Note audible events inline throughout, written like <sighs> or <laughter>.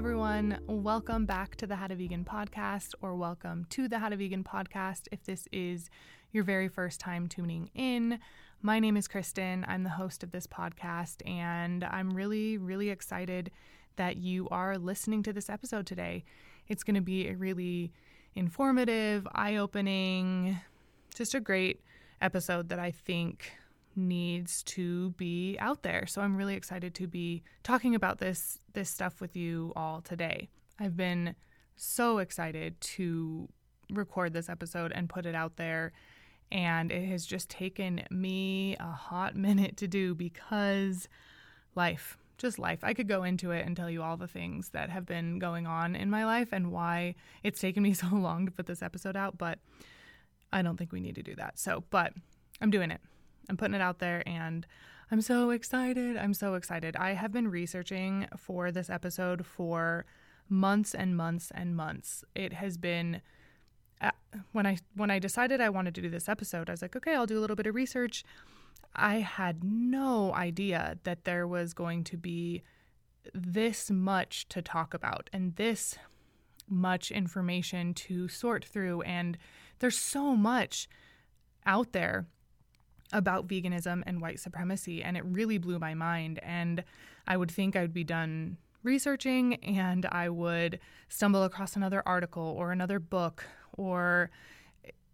everyone. Welcome back to the How to Vegan podcast, or welcome to the How to Vegan podcast if this is your very first time tuning in. My name is Kristen. I'm the host of this podcast, and I'm really, really excited that you are listening to this episode today. It's going to be a really informative, eye opening, just a great episode that I think needs to be out there. So I'm really excited to be talking about this this stuff with you all today. I've been so excited to record this episode and put it out there and it has just taken me a hot <laughs> minute to do because life, just life. I could go into it and tell you all the things that have been going on in my life and why it's taken me <laughs> so long to put this episode out, but I don't think we need to do that. So, but I'm doing it. I'm putting it out there and I'm so excited. I'm so excited. I have been researching for this episode for months and months and months. It has been uh, when I when I decided I wanted to do this episode, I was like, okay, I'll do a little bit of research. I had no idea that there was going to be this much to talk about and this much information to sort through and there's so much out there about veganism and white supremacy, and it really blew my mind. And I would think I would be done researching and I would stumble across another article or another book or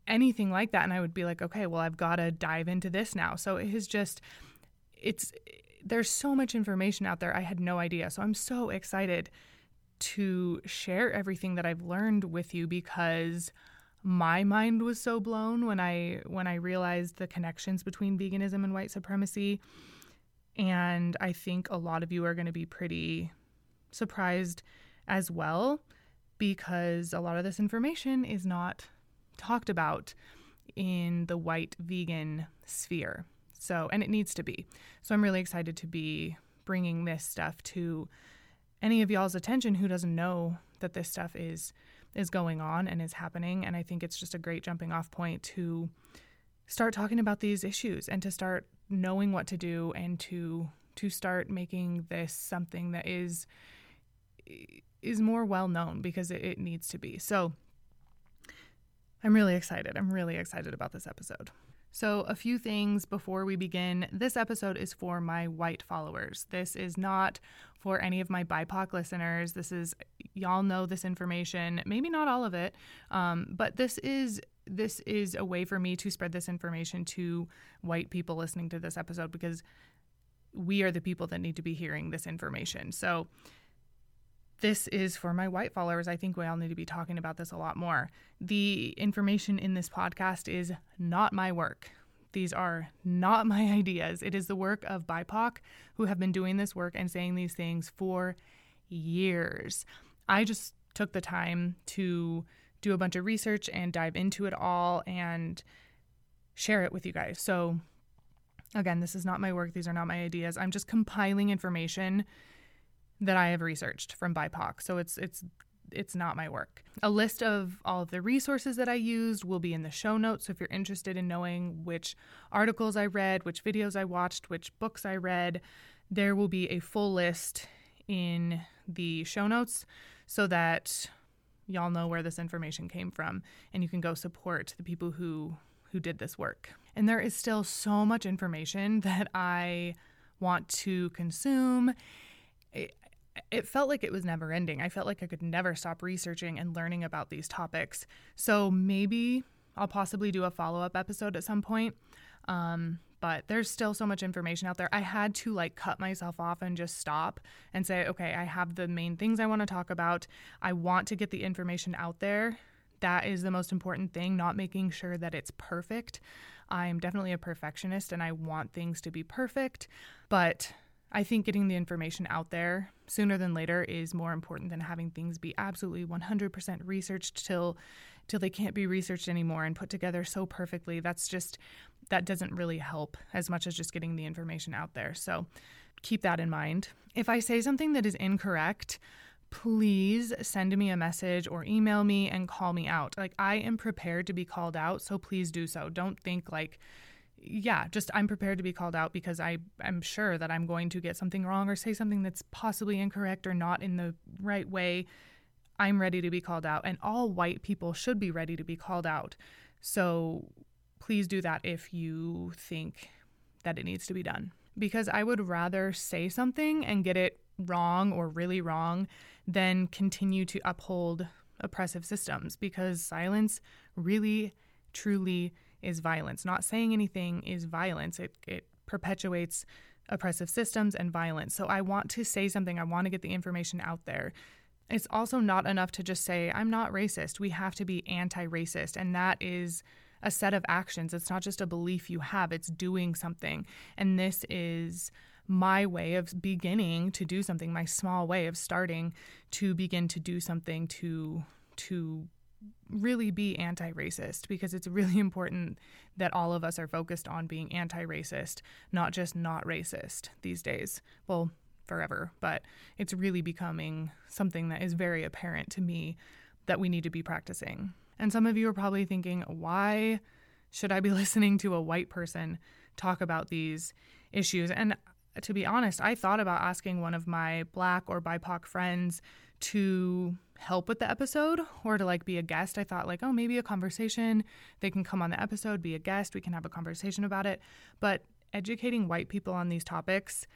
anything like that. And I would be like, okay, well, I've got to dive into this now. So it is just, it's, there's so much information out there. I had no idea. So I'm so excited to share everything that I've learned with you because my mind was so blown when I when I realized the connections between veganism and white supremacy. And I think a lot of you are going to be pretty surprised as well because a lot of this information is not talked about in the white vegan sphere. So, and it needs to be. So, I'm really excited to be bringing this stuff to any of y'all's attention who doesn't know that this stuff is is going on and is happening. And I think it's just a great jumping off point to start talking about these issues and to start knowing what to do and to to start making this something that is is more well known because it, it needs to be. So I'm really excited. I'm really excited about this episode. So, a few things before we begin. This episode is for my white followers. This is not for any of my BIPOC listeners. This is, y'all know this information, maybe not all of it, um, but this is. This is a way for me to spread this information to white people listening to this episode because we are the people that need to be hearing this information. So, this is for my white followers. I think we all need to be talking about this a lot more. The information in this podcast is not my work. These are not my <laughs> ideas. It is the work of BIPOC who have been doing this work and saying these things for years. I just took the time to do a bunch of research and dive into it all and share it with you guys. So, again, this is not my work. These are not my ideas. I'm just compiling information that I have researched from BIPOC. So it's it's it's not my work. A list of all of the resources that I used will be in the show notes. So if you're interested in knowing which articles I read, which videos I watched, which books I read, there will be a full list in the show notes so that y'all know where this information came from and you can go support the people who who did this work. And there is still so much information <laughs> that I want to consume it felt like it was never ending. I felt like I could never stop researching and learning about these topics. So maybe I'll possibly do a follow up episode at some point. Um, but there's still so much information out there. I had to like cut myself off and just stop and say, okay, I have the main things I want to talk about. I want to get the information out there. That is the most important thing, not making sure that it's perfect. I'm definitely a perfectionist and I want things to be perfect, but I think getting the information out there sooner than later is more important than having things be absolutely 100% researched till till they can't be researched anymore and put together so perfectly. That's just that doesn't really help as much as just getting the information out there. So keep that in mind. If I say something that is incorrect, please send me a message or email me and call me out. Like I am prepared to be called out, so please do so. Don't think like yeah, just I'm prepared to be called out because I am sure that I'm going to get something wrong or say something that's possibly incorrect or not in the right way. I'm ready to be called out, and all white people should be ready to be called out. So please do that if you think that it needs to be done. Because I would rather say something and get it wrong or really wrong than continue to uphold oppressive systems because silence really, truly is violence. Not saying anything is violence. It, it perpetuates oppressive systems and violence. So I want to say something. I want to get the information out there. It's also not enough to just say, I'm not racist. We have to be anti racist. And that is a set of actions. It's not just a belief you have, it's doing something. And this is my way of beginning to do something, my small way of starting to begin to do something to to really be anti racist because it's really <laughs> important that all of us are focused on being anti racist, not just not racist these days. Well, forever, but it's really becoming something that is very apparent to me that we need to be practicing. And some of you are probably thinking, why should I be <laughs> listening to a white person talk about these issues? And to be honest, I thought about asking one of my black or BIPOC friends to help with the episode or to like be a guest. I thought like, oh, maybe a conversation. They can come on the episode, be a guest, we can have a conversation about it. But educating white people on these topics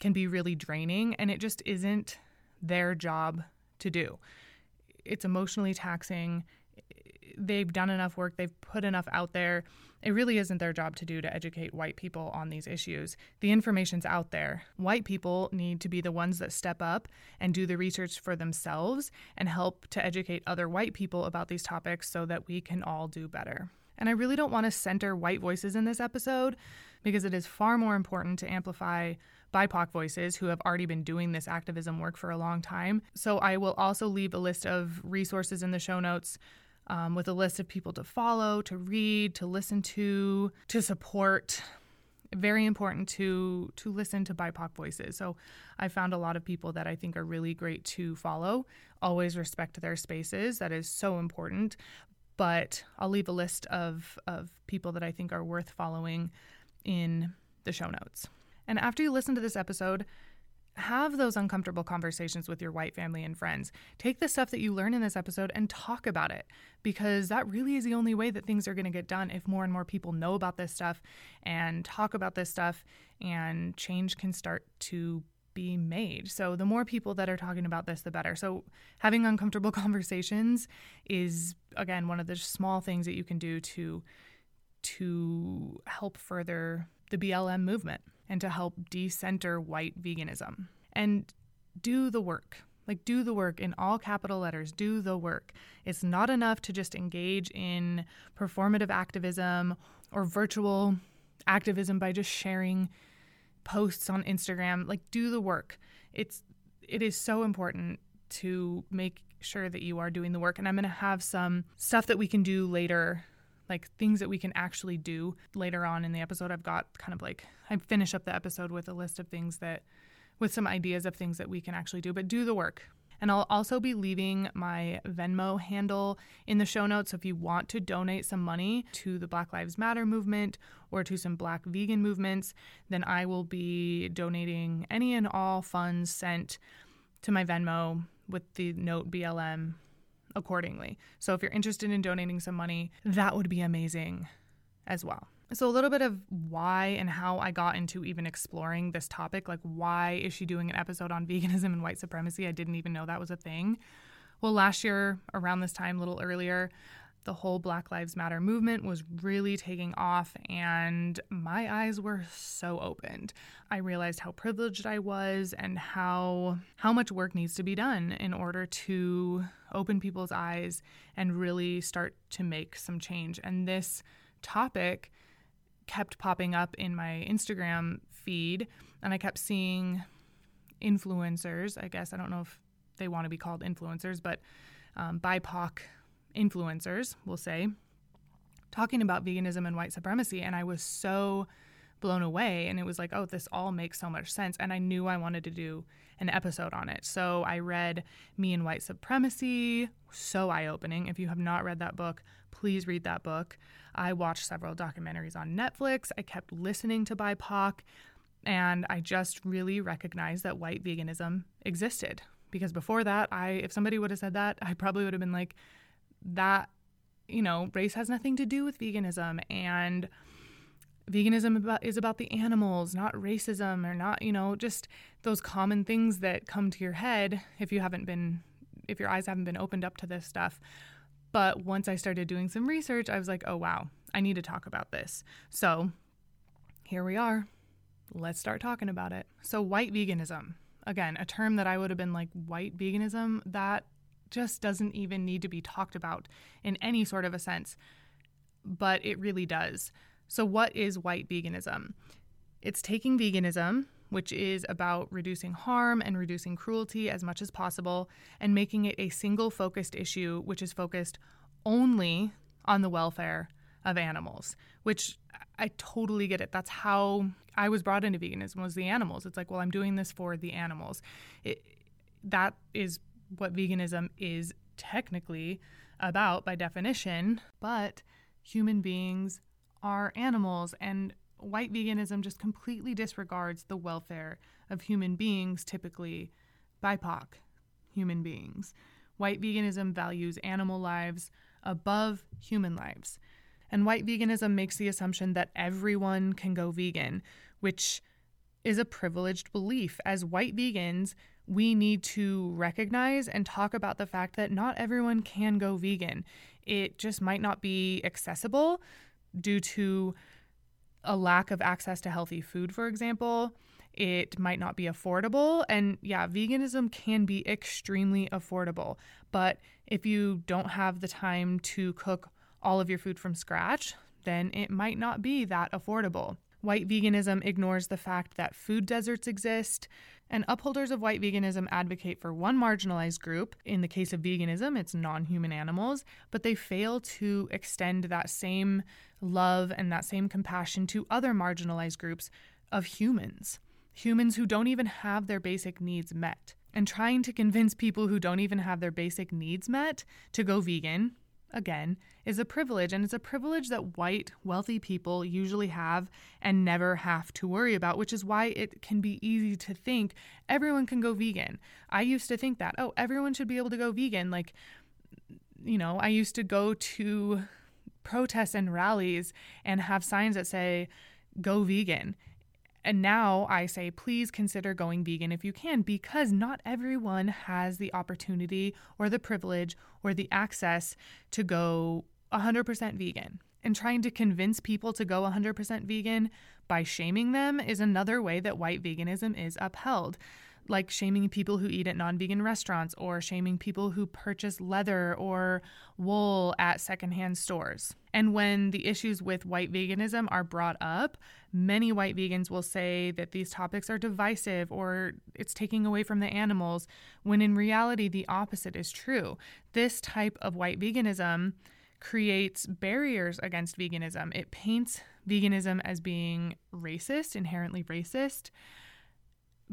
can be really draining and it just isn't their job to do. It's emotionally taxing they've done enough work, they've put enough out there. It really isn't their job to do to educate white people on these issues. The information's out there. White people need to be the ones that step up and do the research for themselves and help to educate other white people about these topics so that we can all do better. And I really don't want to center white voices in this episode because it is far more important to amplify BIPOC voices who have already been doing this activism work for a long time. So I will also leave a list of resources in the show notes um, with a list of people to follow, to read, to listen to, to support. Very important to to listen to BIPOC voices. So I found a lot of people that I think are really great to follow. Always respect their spaces. That is so important. But I'll leave a list of of people that I think are worth following in the show notes. And after you listen to this episode, have those uncomfortable conversations with your white family and friends. Take the stuff that you learn in this episode and talk about it because that really is the only way that things are going to get done if more and more people know about this stuff and talk about this stuff and change can start to be made. So the more people that are talking about this the better. So having uncomfortable <laughs> conversations is again one of the small things that you can do to to help further the BLM movement and to help decenter white veganism. And do the work. Like, do the work in all capital letters. Do the work. It's not enough to just engage in performative activism or virtual activism by just sharing posts on Instagram. Like, do the work. It's it is so important to make sure that you are doing the work. And I'm going to have some stuff that we can do later like things that we can actually do later on in the episode. I've got kind of like I finish up the episode with a list of things that with some ideas of things that we can actually do, but do the work. And I'll also be leaving my Venmo handle in the show notes. So if you want to donate some money to the Black Lives Matter movement or to some Black vegan movements, then I will be donating any and all funds sent to my Venmo with the note BLM accordingly. So if you're interested in donating some money, that would be amazing as well. So, a little bit of why and how I got into even exploring this topic. Like, why is she doing an episode on <laughs> veganism and white supremacy? I didn't even know that was a thing. Well, last year, around this time, a little earlier, the whole Black Lives Matter movement was really taking off, and my eyes were so opened. I realized how privileged I was and how how much work needs to be done in order to open people's eyes and really start to make some change. And this topic kept popping up in my Instagram feed, and I kept seeing influencers. I guess I don't know if they want to be called influencers, but um, BIPOC influencers, we'll say, talking about veganism and white supremacy. And I was so blown away and it was like, oh, this all makes so much sense. And I knew I wanted to do an episode on it. So I read Me and White Supremacy, so eye opening. If you have not read that book, please read that book. I watched several documentaries on Netflix. I kept listening to BIPOC, and I just really recognized that white veganism existed. Because before that, I if somebody would have said that, I probably would have been like, that, you know, race has nothing to do with veganism. And veganism about, is about the animals, not racism or not, you know, just those common things that come to your head if you haven't been, if your eyes haven't been opened up to this stuff. But once I started doing some research, I was like, oh, wow, I need to talk about this. So here we are. Let's start talking about it. So, white veganism, again, a term that I would have been like, white veganism, that just doesn't even need to be talked about in any sort of a sense. But it really does. So, what is white veganism? It's taking veganism, which is about reducing harm and reducing cruelty as much as possible, and making it a single focused issue, which is focused only on the welfare of animals, which I totally get it. That's how I was brought into veganism was the animals. It's like, well, I'm doing this for the animals. It, that is what veganism is technically about by definition, but human beings are animals and white veganism just completely disregards the welfare of human beings, typically BIPOC human beings. White veganism values animal lives above human lives. And white veganism makes the assumption that everyone can go vegan, which is a privileged belief. As white vegans, we need to recognize and talk about the fact that not everyone can go vegan. It just might not be accessible due to a lack of access to healthy food, for example. It might not be affordable. And yeah, veganism can be extremely affordable. But if you don't have the time to cook all of your food from scratch, then it might not be that affordable. White veganism ignores the fact that food deserts exist, and upholders of white veganism advocate for one marginalized group. In the case of veganism, it's non human animals, but they fail to extend that same love and that same compassion to other marginalized groups of humans, humans who don't even have their basic needs met. And trying to convince people who don't even have their basic needs met to go vegan, again, is a privilege. And it's a privilege that white, wealthy people usually have and never have to worry about, which is why it can be easy to think everyone can go vegan. I used to think that, oh, everyone should be able to go vegan. Like, you know, I used to go to protests and rallies and have signs that say, go vegan. And now I say, please consider going vegan if you can, because not everyone has the opportunity or the privilege or the access to go 100% vegan. And trying to convince people to go 100% vegan by shaming them is another way that white veganism is upheld like shaming people who eat at non vegan restaurants or shaming people who purchase leather or wool at secondhand stores. And when the issues with white veganism are brought up, many white vegans will say that these topics are divisive or it's taking away from the animals, when in reality, the opposite is true. This type of white veganism creates barriers against veganism. It paints veganism as being racist, inherently racist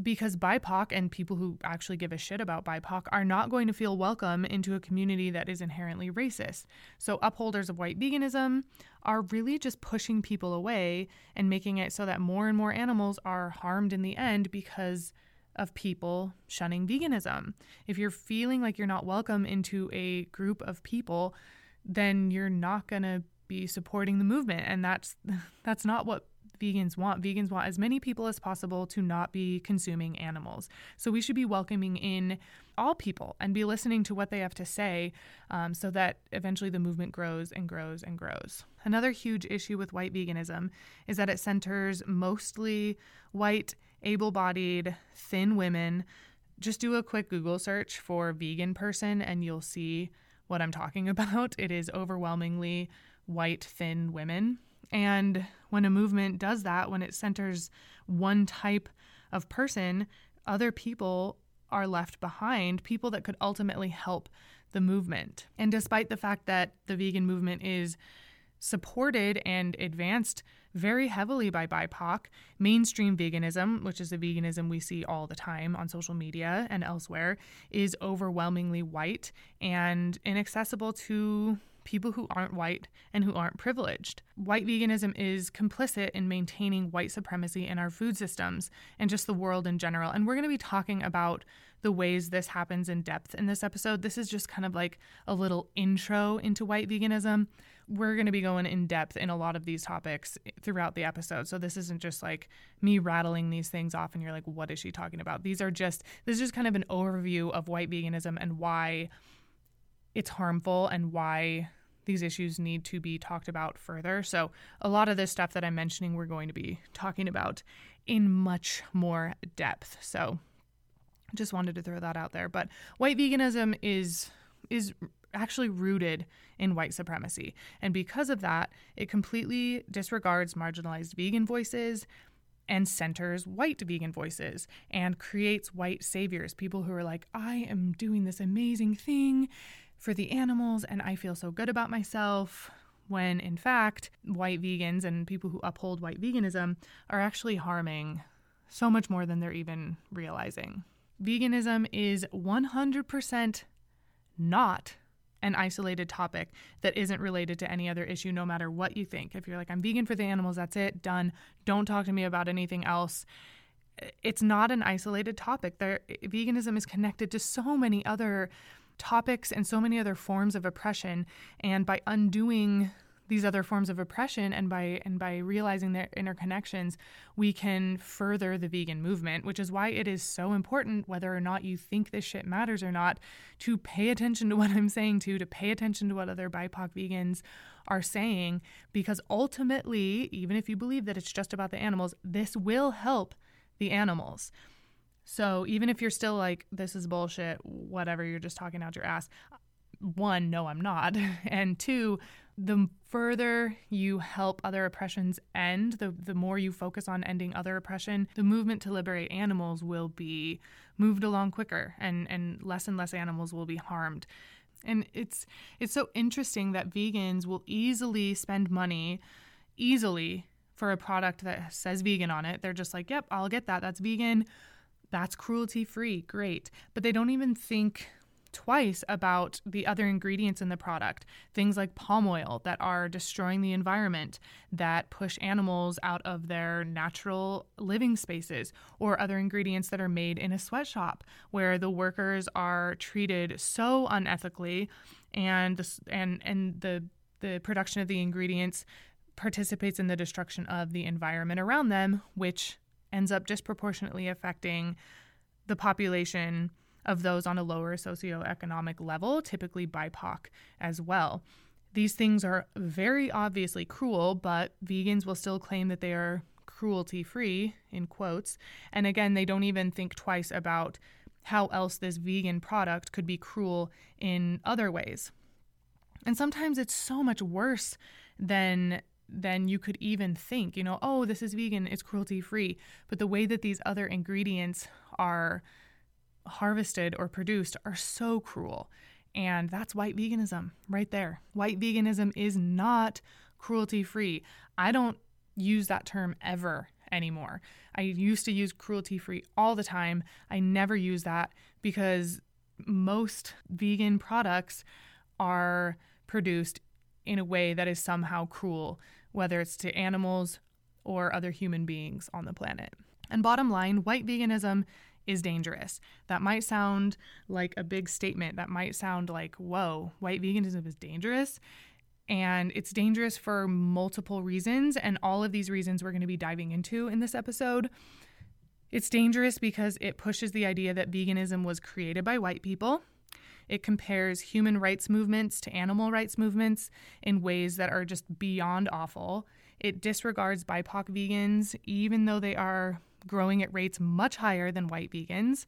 because BIPOC and people who actually give a shit about BIPOC are not going to feel welcome into a community that is inherently racist. So, upholders of white veganism are really just pushing people away and making it so that more and more animals are harmed in the end because of people shunning veganism. If you're feeling like you're not welcome into a group of people, then you're not going to be supporting the movement and that's <laughs> that's not what vegans want. Vegans want as many people as possible to not be consuming animals. So we should be welcoming in all people and be listening to what they have to say um, so that eventually the movement grows and grows and grows. Another huge issue with white veganism is that it centers mostly white, able bodied, thin women. Just do a quick Google search for vegan person and you'll see what I'm talking <laughs> about. It is overwhelmingly white, thin women. And when a movement does that, when it centers one type of person, other people are left behind, people that could ultimately help the movement. And despite the fact that the vegan movement is supported and advanced very heavily by BIPOC. Mainstream veganism, which is the veganism we see all the time on social media and elsewhere, is overwhelmingly white and inaccessible to people who aren't white and who aren't privileged. White veganism is complicit in maintaining white supremacy in our food systems and just the world in general. And we're going to be talking about the ways this happens in depth in this episode. This is just kind of like a little intro into white veganism. We're going to be going in depth in a lot of these topics throughout the episode. So this isn't just like me rattling these things off and you're like, what is she talking about? These are just, this is just kind of an overview of white veganism and why it's harmful and why these issues need to be talked about further. So, a lot of this stuff that I'm mentioning, we're going to be talking about in much more depth. So, just wanted to throw that out there. But white veganism is is actually rooted in white supremacy. And because of that, it completely disregards marginalized vegan voices and centers white vegan voices and creates white saviors, people who are like, I am doing this amazing thing for the animals and I feel so good about myself. When in fact, white vegans and people who uphold white veganism are actually harming so much more than they're even realizing. Veganism is 100% not an isolated topic that isn't related to any other issue, no matter what you think. If you're like, I'm vegan for the animals, that's it, done. Don't talk to me about anything else. It's not an isolated topic. There, veganism is connected to so many other topics and so many other forms of oppression. And by undoing these other forms of oppression and by and by realizing their interconnections we can further the vegan movement which is why it is so important whether or not you think this shit matters or not to pay attention to <laughs> what i'm saying to to pay attention to what other bipoc vegans are saying because ultimately even if you believe that it's just about the animals this will help the animals so even if you're still like, this is bullshit, whatever, you're just talking out your ass, one, no, I'm not. <laughs> And two, the further you help other oppressions end, the, the more you focus on ending other oppression, the movement to liberate animals will be moved along quicker and, and less and less animals will be harmed. And it's it's so interesting that vegans will easily spend money easily for a product that says vegan on it. They're just like, "Yep, I'll get that. That's vegan." That's cruelty free, great. But they don't even think twice about the other ingredients in the product. Things like palm oil that are destroying the environment, that push animals out of their natural living spaces, or other ingredients that are made in a sweatshop where the workers are treated so unethically and the, and and the the production of the ingredients participates in the destruction of the environment around them, which ends up disproportionately affecting the population of those on a lower socioeconomic level, typically BIPOC as well. These things are very obviously cruel, but vegans will still claim that they are cruelty free, in quotes. And again, they don't even think twice about how else this vegan product could be cruel in other ways. And sometimes it's so much worse than than you could even think. You know, oh, this is vegan, it's cruelty free. But the way that these other ingredients are harvested or produced are so cruel. And that's white veganism right there. White veganism is not cruelty free. I don't use that term ever anymore. I used to use cruelty free all the time. I never use that because most vegan products are produced in a way that is somehow cruel whether it's to animals or other human beings on the planet. And bottom line, white veganism is dangerous. That might sound like a big statement. That might sound like, whoa, white veganism is dangerous. And it's dangerous for multiple reasons. And all of these reasons we're going to be diving into in this episode. It's dangerous because it pushes the idea that veganism was created by white people. It compares human rights movements to animal rights movements in ways that are just beyond awful. It disregards BIPOC vegans, even though they are growing at rates much higher than white vegans.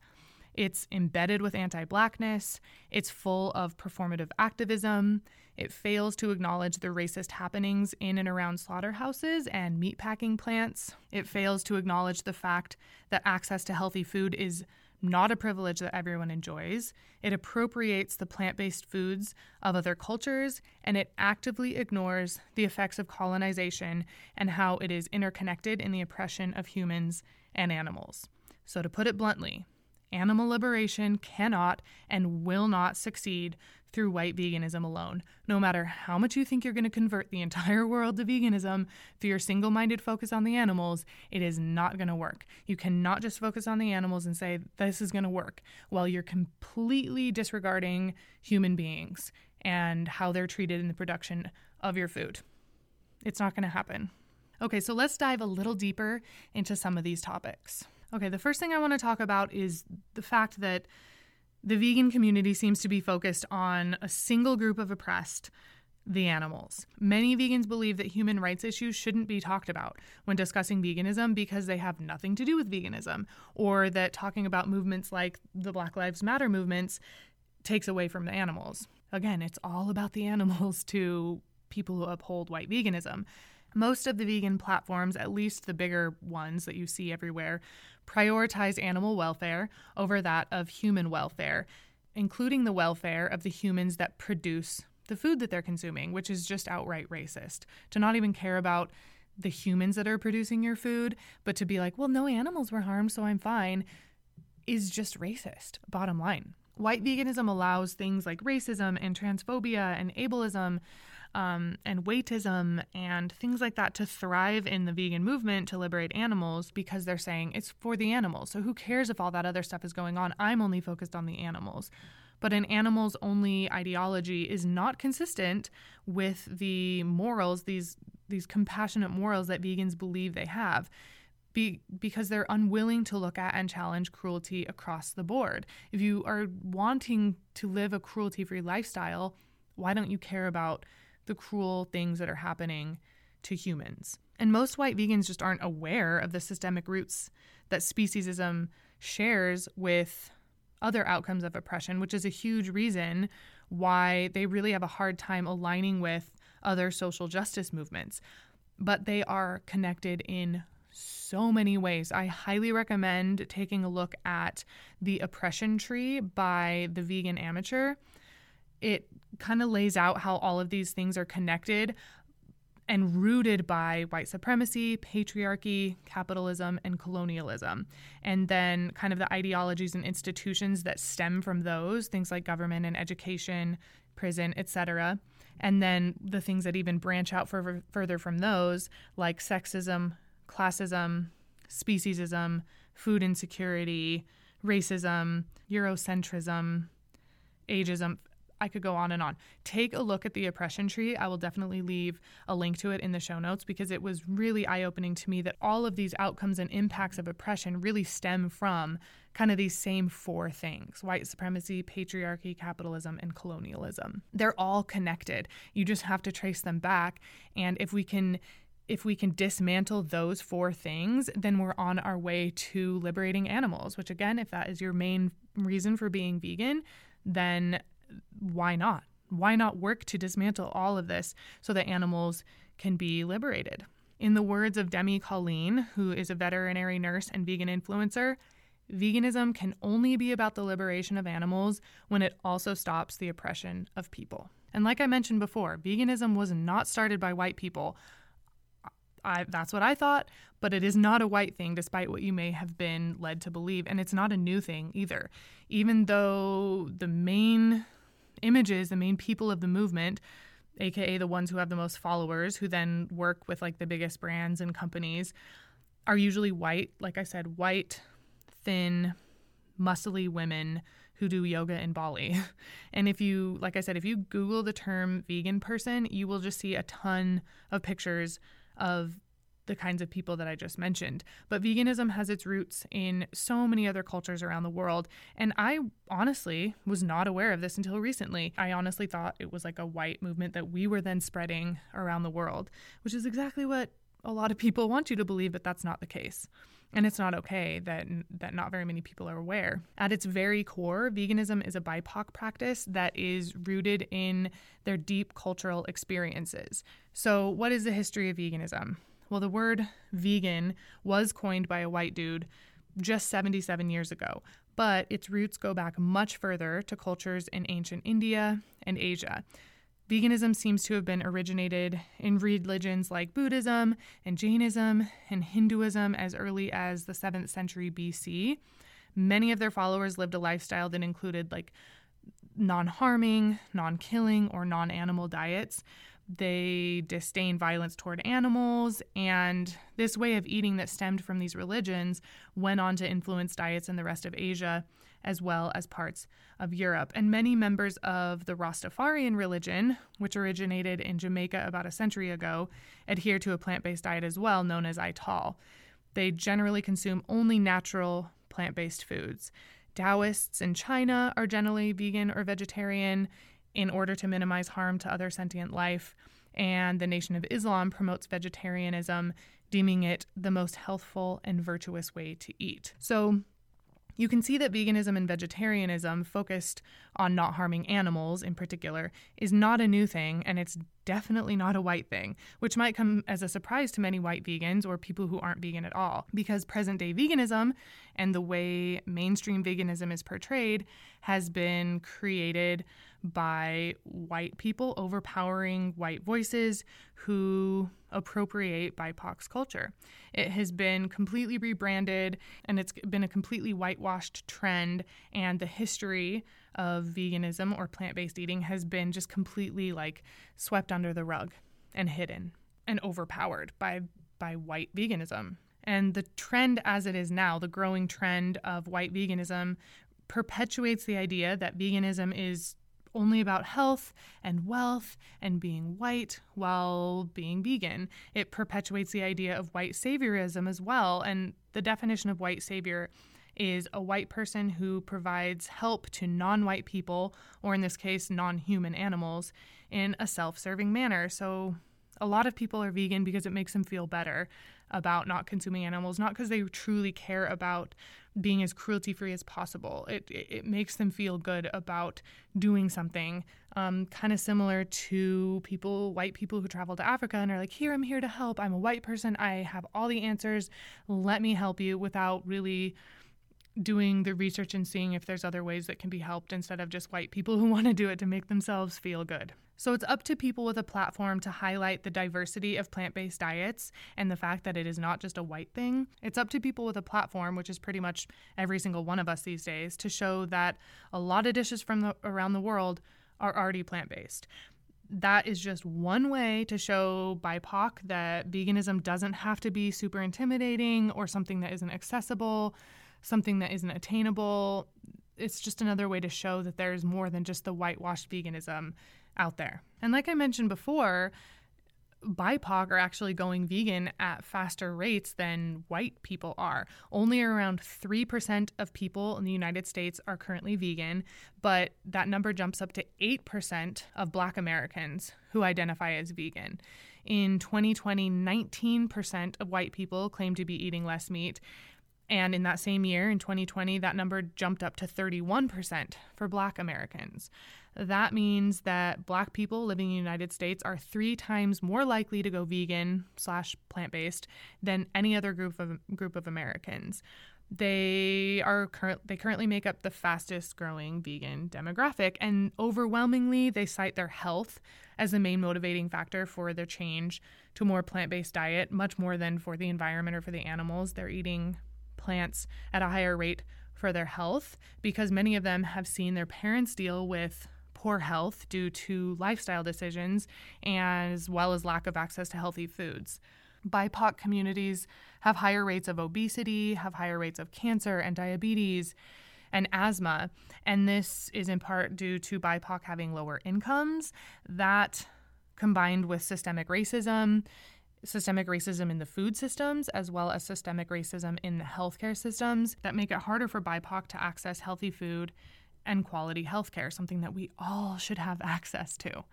It's embedded with anti blackness. It's full of performative activism. It fails to acknowledge the racist happenings in and around slaughterhouses and meatpacking plants. It fails to acknowledge the fact that access to healthy food is not a privilege that everyone enjoys. It appropriates the plant based foods of other cultures, and it actively ignores the effects of colonization and how it is interconnected in the oppression of humans and animals. So, to put it bluntly, animal liberation cannot and will not succeed through white veganism alone. No matter how much you think you're going to convert the entire world to veganism through your single minded focus on the animals, it is not going to work. You cannot just focus on the animals and say, this is going to work, while you're completely disregarding human beings and how they're treated in the production of your food. It's not going to happen. Okay, so let's dive a little deeper into some of these topics. Okay, the first thing I want to talk about is the fact that the vegan community seems to be focused on a single group of oppressed, the animals. Many vegans believe that human rights issues shouldn't be talked about when discussing veganism because they have nothing to do with veganism, or that talking about movements like the Black Lives Matter movements takes away from the animals. Again, it's all about the <laughs> animals to people who uphold white veganism. Most of the vegan platforms, at least the bigger ones that you see everywhere, prioritize animal welfare over that of human welfare, including the welfare of the humans that produce the food that they're consuming, which is just outright racist. To not even care about the humans that are producing your food, but to be like, well, no animals were harmed, so I'm fine, is just racist, bottom line. White veganism allows things like racism and transphobia and ableism um, and weightism and things like that to thrive in the vegan movement to liberate animals because they're saying it's for the animals. So who cares if all that other stuff is going on? I'm only focused on the animals. But an animals only ideology is not consistent with the morals, these these compassionate morals that vegans believe they have. Be, because they're unwilling to look at and challenge cruelty across the board. If you are wanting to live a cruelty free lifestyle, why don't you care about the cruel things that are happening to humans. And most white vegans just aren't aware of the systemic roots that speciesism shares with other outcomes of oppression, which is a huge reason why they really have a hard time aligning with other social justice movements. But they are connected in so many ways. I highly recommend taking a look at The Oppression Tree by the Vegan Amateur. It kind of lays out how all of these things are connected and rooted by white supremacy, patriarchy, capitalism, and colonialism. And then kind of the ideologies and institutions that stem from those, things like government and education, prison, etc. And then the things that even branch out further, further from those, like sexism, classism, speciesism, food insecurity, racism, Eurocentrism, ageism, I could go on and on. Take a look at the oppression tree. I will definitely leave a link to it in the show notes because it was really eye opening to me that all of these outcomes and impacts of oppression really stem from kind of these same four things white supremacy, patriarchy, capitalism, and colonialism. They're all connected. You just have to trace them back. And if we can if we can dismantle those four things, then we're on our way to liberating animals, which, again, if that is your main reason for being vegan, then why not? Why not work to dismantle all of this so that animals can be liberated? In the words of Demi Colleen, who is a veterinary nurse and vegan influencer, veganism can only be about the liberation of animals when it also stops the oppression of people. And like I mentioned before, veganism was not started by white people. I, that's what I thought, but it is not a white thing, despite what you may have been led to believe. And it's not a new thing either. Even though the main images, the main people of the movement, aka the ones who have the most followers, who then work with like the biggest brands and companies, are usually white, like I said, white, thin, muscly women who do yoga in Bali. <laughs> And if you, like I said, if you Google the term vegan person, you will just see a ton of pictures of the kinds of people that I just mentioned. But veganism has its roots in so many other cultures around the world. And I honestly was not aware of this until recently. I honestly thought it was like a white movement that we were then spreading around the world, which is exactly what a lot of people want you to believe, but that's not the case. And it's not okay that that not very many people are aware. At its very core, veganism is a BIPOC practice that is rooted in their deep cultural experiences. So, what is the history of veganism? Well, the word vegan was coined by a white dude just 77 years ago. but its roots go back much further to cultures in ancient India and Asia. Veganism seems to have been originated in religions like Buddhism and Jainism and Hinduism as early as the 7th century BC. Many of their followers lived a lifestyle that included like non harming, non killing, or non animal diets. They disdain violence toward animals, and this way of eating that stemmed from these religions went on to influence diets in the rest of Asia as well as parts of Europe. And many members of the Rastafarian religion, which originated in Jamaica about a century ago, adhere to a plant based diet as well, known as Ital. They generally consume only natural plant based foods. Taoists in China are generally vegan or vegetarian in order to minimize harm to other sentient life. And the Nation of Islam promotes vegetarianism, deeming it the most healthful and virtuous way to eat. So, you can see that veganism and vegetarianism, focused on not harming animals in particular, is not a new thing, and it's definitely not a white thing, which might come as a surprise to many white vegans or people who aren't vegan at all, because present day veganism and the way mainstream veganism is portrayed has been created by white people overpowering white voices who appropriate BIPOC's culture. It has been completely rebranded and it's been a completely whitewashed trend, and the history of veganism or plant based eating has been just completely like swept under the rug and hidden and overpowered by, by white veganism. And the trend as it is now, the growing trend of white veganism, perpetuates the idea that veganism is only about health and wealth and being white while being vegan. It perpetuates the idea of white saviorism as well. And the definition of white savior is a white person who provides help to non white people, or in this case, non human animals, in a self serving manner. So a lot of people are vegan because it makes them feel better about not consuming animals, not because they truly care about being as cruelty free as possible. It, it makes them feel good about doing something, um, kind of similar to people, white people who travel to Africa and are like, here, I'm here to help. I'm a white person. I have all the answers. Let me help you without really doing the research and seeing if there's other ways that can be helped instead of just white people who <laughs> want to do it to make themselves feel good. So it's up to people with a platform to highlight the diversity of plant based diets and the fact that it is not just a white thing. It's up to people with a platform, which is pretty much every single one of us these days, to show that a lot of dishes from the, around the world are already plant based. That is just one way to show BIPOC that veganism doesn't have to be super intimidating or something that isn't accessible something that isn't attainable. It's just another way to show that there's more than just the whitewashed veganism out there. And like I mentioned before, BIPOC are actually going vegan at faster rates than white people are. Only around 3% of people in the United States are currently vegan, but that number jumps up to 8% of black Americans who identify as vegan. In 2020, 19% of white people claim to be eating less meat, and in that same year, in 2020, that number jumped up to 31% for Black Americans. That means that Black people living in the United States are three times more likely to go vegan slash plant based than any other group of group of Americans. They are current. They currently make up the fastest growing vegan demographic, and overwhelmingly, they cite their health as the main motivating factor for their change to a more plant based diet, much more than for the environment or for the animals they're eating plants at a higher rate for their health because many of them have seen their parents deal with poor health due to lifestyle decisions as well as lack of access to healthy foods. BIPOC communities have higher rates of obesity, have higher rates of cancer and diabetes and asthma. And this is in part due to BIPOC having lower incomes. That combined with systemic racism systemic racism in the food systems as well as systemic racism in the healthcare systems that make it harder for BIPOC to access healthy food and quality healthcare, something that we all should have <laughs> access to.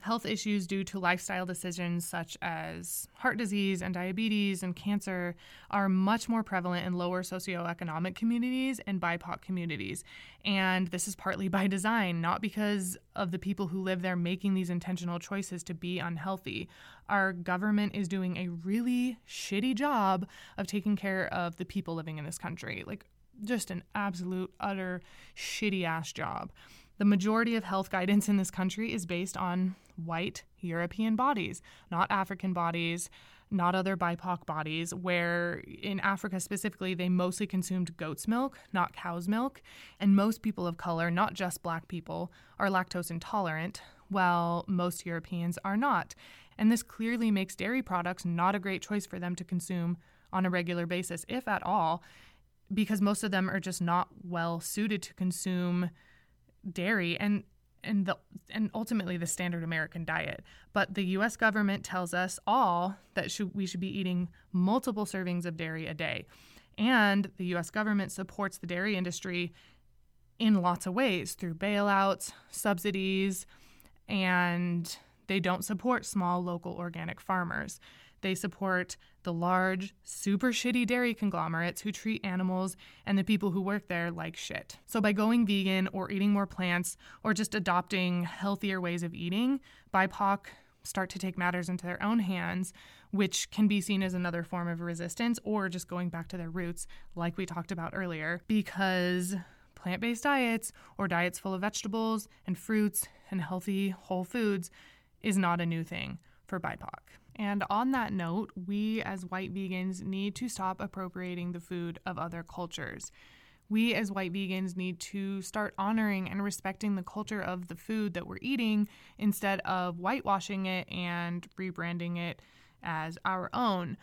Health issues due to lifestyle decisions such as heart disease and diabetes and cancer are much more prevalent in lower socioeconomic communities and BIPOC communities. And this is partly by design, not because of the people who live there making these intentional choices to be unhealthy. Our government is doing a really shitty job of taking care of the people living in this country. Like, just an absolute, utter, shitty ass job. The majority of health guidance in this country is based on white European bodies, not African bodies, not other BIPOC bodies, where in Africa specifically, they mostly consumed goat's milk, not cow's milk. And most people of color, not just black people, are lactose intolerant, while most Europeans are not. And this clearly makes dairy products not a great choice for them to consume on a regular basis, if at all, because most of them are just not well suited to consume dairy and and the and ultimately the standard American diet. But the US government tells us all that should, we should be eating multiple servings of dairy a day. And the US government supports the dairy industry in lots of ways through bailouts, subsidies, and they don't support small local organic farmers. They support the large, super shitty dairy conglomerates who treat animals and the people who work there like shit. So, by going vegan or eating more plants or just adopting healthier ways of eating, BIPOC start to take matters into their own hands, which can be seen as another form of resistance or just going back to their roots, like we talked about earlier, because plant based diets or diets full of vegetables and fruits and healthy whole foods is not a new thing for BIPOC. And on that note, we as white vegans need to stop appropriating the food of other cultures. We as white vegans need to start honoring and respecting the culture of the food that we're eating instead of whitewashing it and rebranding it as our own.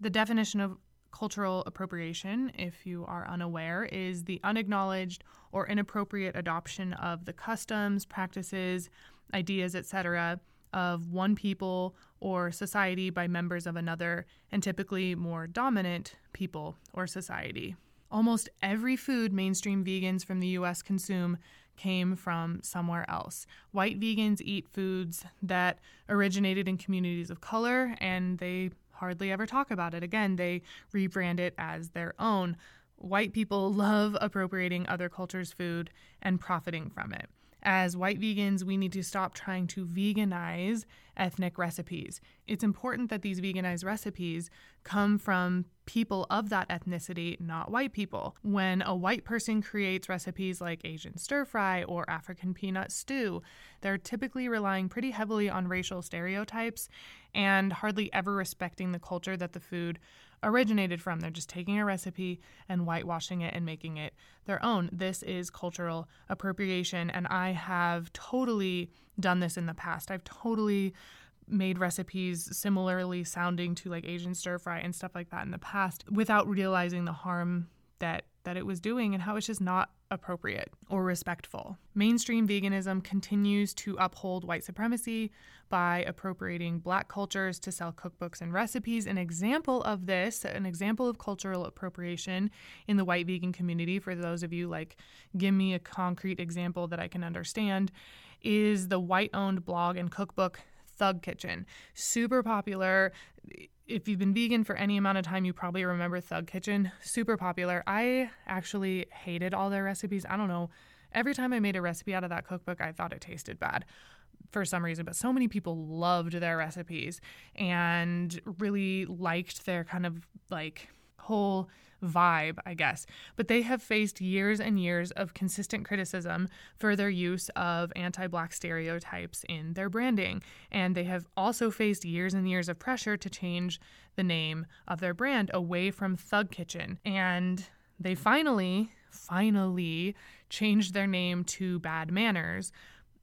The definition of cultural appropriation, if you are unaware, is the unacknowledged or inappropriate adoption of the customs, practices, ideas, etc of one people or society by members of another, and typically more dominant people or society. Almost every food mainstream vegans from the US consume came from somewhere else. White vegans eat foods that originated in communities of color and they hardly ever talk about it. Again, they rebrand it as their own. White people love appropriating other cultures' food and profiting from it. As white vegans, we need to stop trying to veganize ethnic recipes. It's important that these veganized recipes come from people of that ethnicity, not white people. When a white person creates recipes like Asian stir fry or African peanut stew, they're typically relying pretty heavily on racial stereotypes and hardly ever respecting the culture that the food originated from. They're just taking a recipe and whitewashing it and making it their own. This is cultural appropriation, and I have totally done this in the past. I've totally made recipes similarly sounding to like Asian stir fry and stuff like that in the past without realizing the harm that that it was doing and how it's just not appropriate or respectful. Mainstream veganism continues to uphold white supremacy by appropriating black cultures to sell cookbooks and recipes. An example of this, an example of cultural appropriation in the white vegan community, for those of you like, give me a concrete example that I can understand, is the white owned blog and cookbook Thug Kitchen. Super popular if you've been vegan for any amount of time, you probably remember Thug Kitchen. Super popular. I actually hated all their recipes. I don't know. Every time I made a recipe out of that cookbook, I thought it tasted bad for some reason, but so many people loved their recipes and really liked their kind of like whole vibe, I guess. But they have faced years and years of consistent criticism for their use of anti black stereotypes in their branding. And they have also faced years and years of pressure to change the name of their brand away from Thug Kitchen. And they finally, finally changed their name to Bad Manners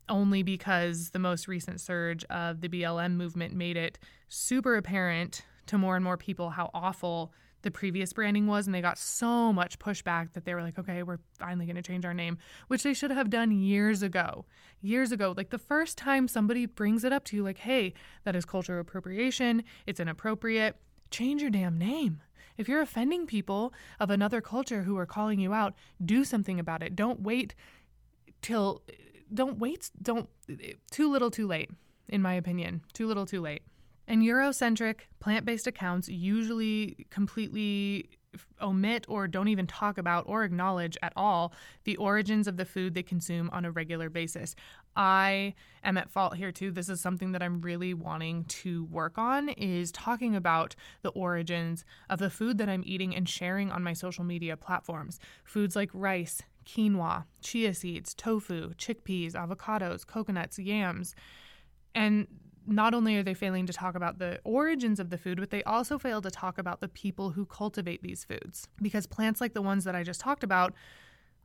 only because the most recent surge of the BLM movement made it super apparent to more and more people how awful the previous branding was and they got so much pushback that they were like okay we're finally going to change our name which they should have done years ago. Years ago like the first time somebody brings it up to you like hey that is cultural appropriation. It's inappropriate. Change your damn name. If you're offending people of another culture who are calling you out do something about it. Don't wait till don't wait don't too little too late in my opinion. Too little too late and Eurocentric plant based accounts usually completely omit or don't even talk about or acknowledge at all the origins of the food they consume on a regular basis. I am at fault here too. This is something that I'm really wanting to work on is talking about the origins of the food that I'm eating and sharing on my social media platforms. Foods like rice, quinoa, chia seeds, tofu, chickpeas, avocados, coconuts, yams. And not only are they failing to talk about the origins of the food, but they also fail to talk about the people who cultivate these foods. Because plants like the ones that I just talked about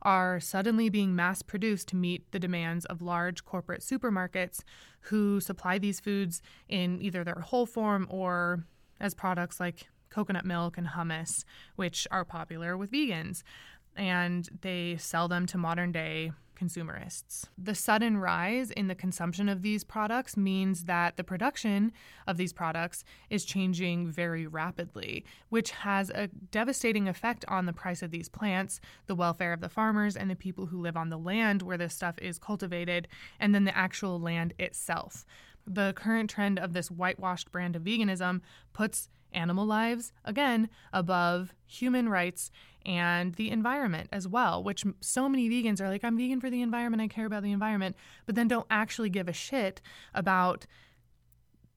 are suddenly being mass produced to meet the demands of large corporate supermarkets who supply these foods in either their whole form or as products like coconut milk and hummus, which are popular with vegans. And they sell them to modern day consumerists. The sudden rise in the consumption of these products means that the production of these products is changing very rapidly, which has a devastating effect on the price of these plants, the welfare of the farmers and the people who live on the land where this stuff is cultivated, and then the actual land itself. The current trend of this whitewashed brand of veganism puts animal lives, again, above human rights and the environment as well, which so many vegans are like, I'm vegan for the environment, I care about the environment, but then don't actually give a shit about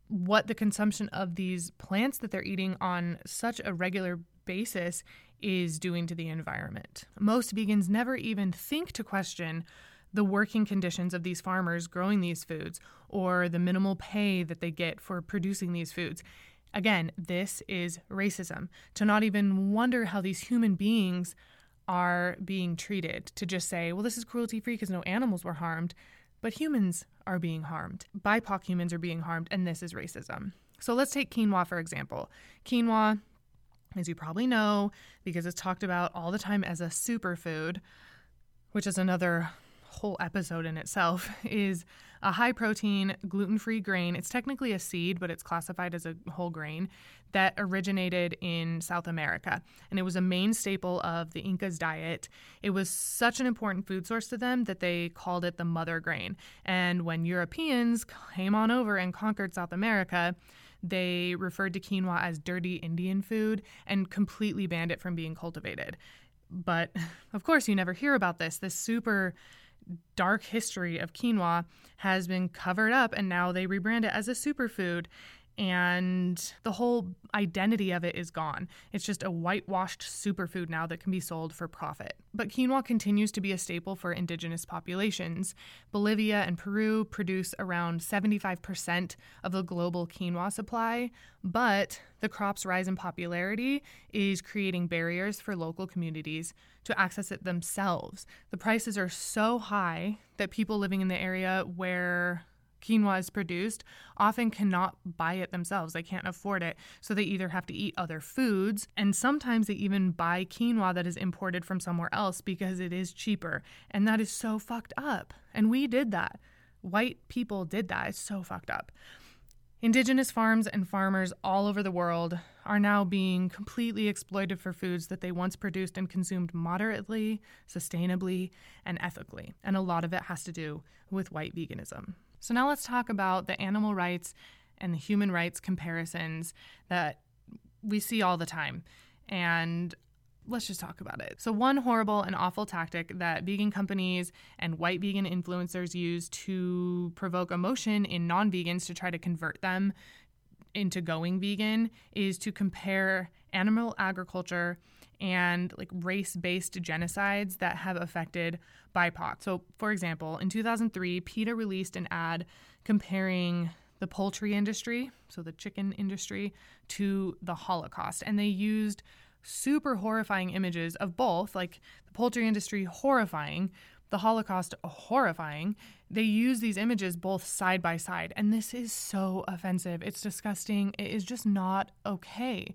what the consumption of these plants that they're eating on such a regular basis is doing to the environment. Most vegans never even think to question the working conditions of these farmers growing these foods or the minimal pay that they get for producing these foods. Again, this is racism. To not even wonder how these human beings are being treated, to just say, well, this is cruelty free because no animals were harmed, but humans are being harmed. BIPOC humans are being harmed, and this is racism. So let's take quinoa, for example. Quinoa, as you probably know, because it's talked about all the time as a superfood, which is another whole episode in itself, <laughs> is a high protein, gluten free grain. It's technically a seed, but it's classified as a whole grain that originated in South America. And it was a main staple of the Incas' diet. It was such an important food source to them that they called it the mother grain. And when Europeans came on over and conquered South America, they referred to quinoa as dirty Indian food and completely banned it from being cultivated. But <laughs> of course, you never hear about this. This super dark history of quinoa has been covered up and now they rebrand it as a superfood and the whole identity of it is gone. It's just a whitewashed superfood now that can be sold for profit. But quinoa continues to be a staple for indigenous populations. Bolivia and Peru produce around 75% of the global quinoa supply, but the crop's rise in popularity is creating barriers for local communities to access it themselves. The prices are so high that people living in the area where quinoa is produced often cannot buy it themselves. They can't afford it. So they either have to eat other foods, and sometimes they even buy quinoa that is imported from somewhere else because it is cheaper. And that is so fucked up. And we did that. White people did that. It's so fucked up. Indigenous farms and farmers all over the world are now being completely exploited for foods that they once produced and consumed moderately, sustainably, and ethically. And a lot of it has to do with white veganism. So now let's talk about the animal rights and the human rights comparisons that we see all the time. And let's just talk about it. So, one horrible and awful tactic that vegan companies and white vegan influencers use to provoke emotion in non vegans to try to convert them into going vegan is to compare animal agriculture and like race-based genocides that have affected BIPOC. So, for example, in 2003, PETA released an ad comparing the poultry industry, so the chicken industry, to the Holocaust, and they used super horrifying images of both, like the poultry industry horrifying, the Holocaust horrifying. They use these images both side by side, and this is so offensive. It's disgusting. It is just not okay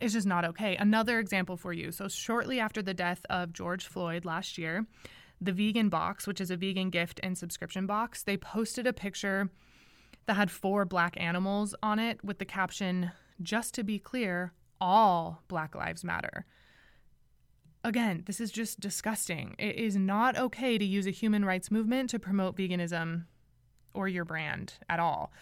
it's just not okay. Another example for you. So, shortly after the death of George Floyd last year, the Vegan Box, which is a vegan gift and subscription box, they posted a picture that had four black animals on it with the caption, just to be clear, all Black Lives Matter. Again, this is just disgusting. It is not okay to use a human rights movement to promote veganism or your brand at all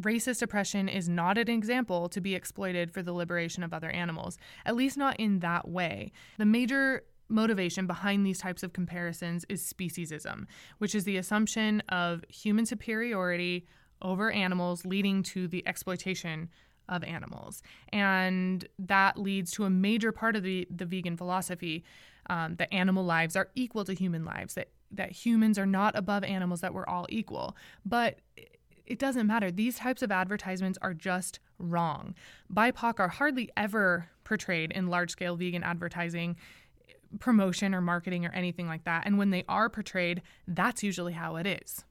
Racist oppression is not an example to be exploited for the liberation of other animals, at least not in that way. The major motivation behind these types of comparisons is speciesism, which is the assumption of human superiority over animals, leading to the exploitation of animals. And that leads to a major part of the, the vegan philosophy um, that animal lives are equal to human lives, that, that humans are not above animals, that we're all equal. But it doesn't matter. These types of advertisements are just wrong. BIPOC are hardly ever portrayed in large scale vegan advertising promotion or marketing or anything like that. And when they are portrayed, that's usually how it is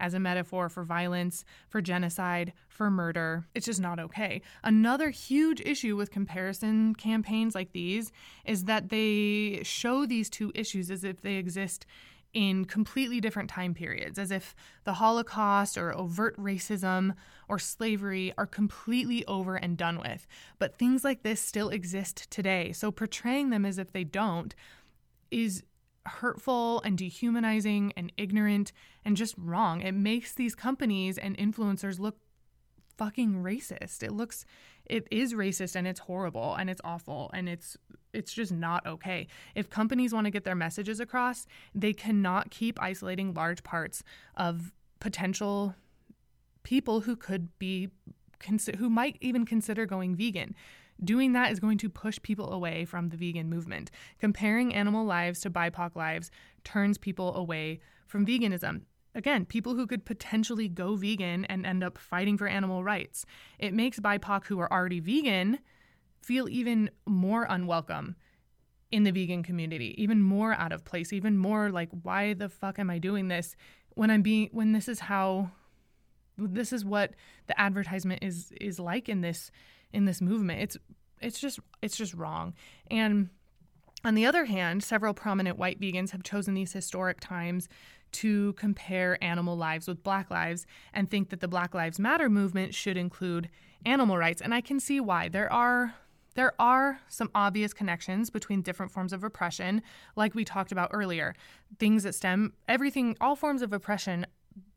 as a metaphor for violence, for genocide, for murder. It's just not okay. Another huge issue with comparison campaigns like these is that they show these two issues as if they exist in completely different time periods, as if the Holocaust or overt racism or slavery are completely over and done with. But things like this still exist today. So portraying them as if they don't is hurtful and dehumanizing and ignorant and just wrong. It makes these companies and influencers look fucking racist. It looks it is racist and it's horrible and it's awful and it's it's just not okay. If companies want to get their messages across, they cannot keep isolating large parts of potential people who could be who might even consider going vegan. Doing that is going to push people away from the vegan movement. Comparing animal lives to BIPOC lives turns people away from veganism. Again, people who could potentially go vegan and end up fighting for animal rights. It makes BIPOC who are already vegan feel even more unwelcome in the vegan community, even more out of place, even more like, why the fuck am I doing this when I'm being when this is how this is what the advertisement is is like in this in this movement. It's it's just it's just wrong. And on the other hand, several prominent white vegans have chosen these historic times to compare animal lives with black lives and think that the Black Lives Matter movement should include animal rights. And I can see why. There are there are some obvious connections between different forms of oppression, like we talked about earlier. Things that stem everything all forms of oppression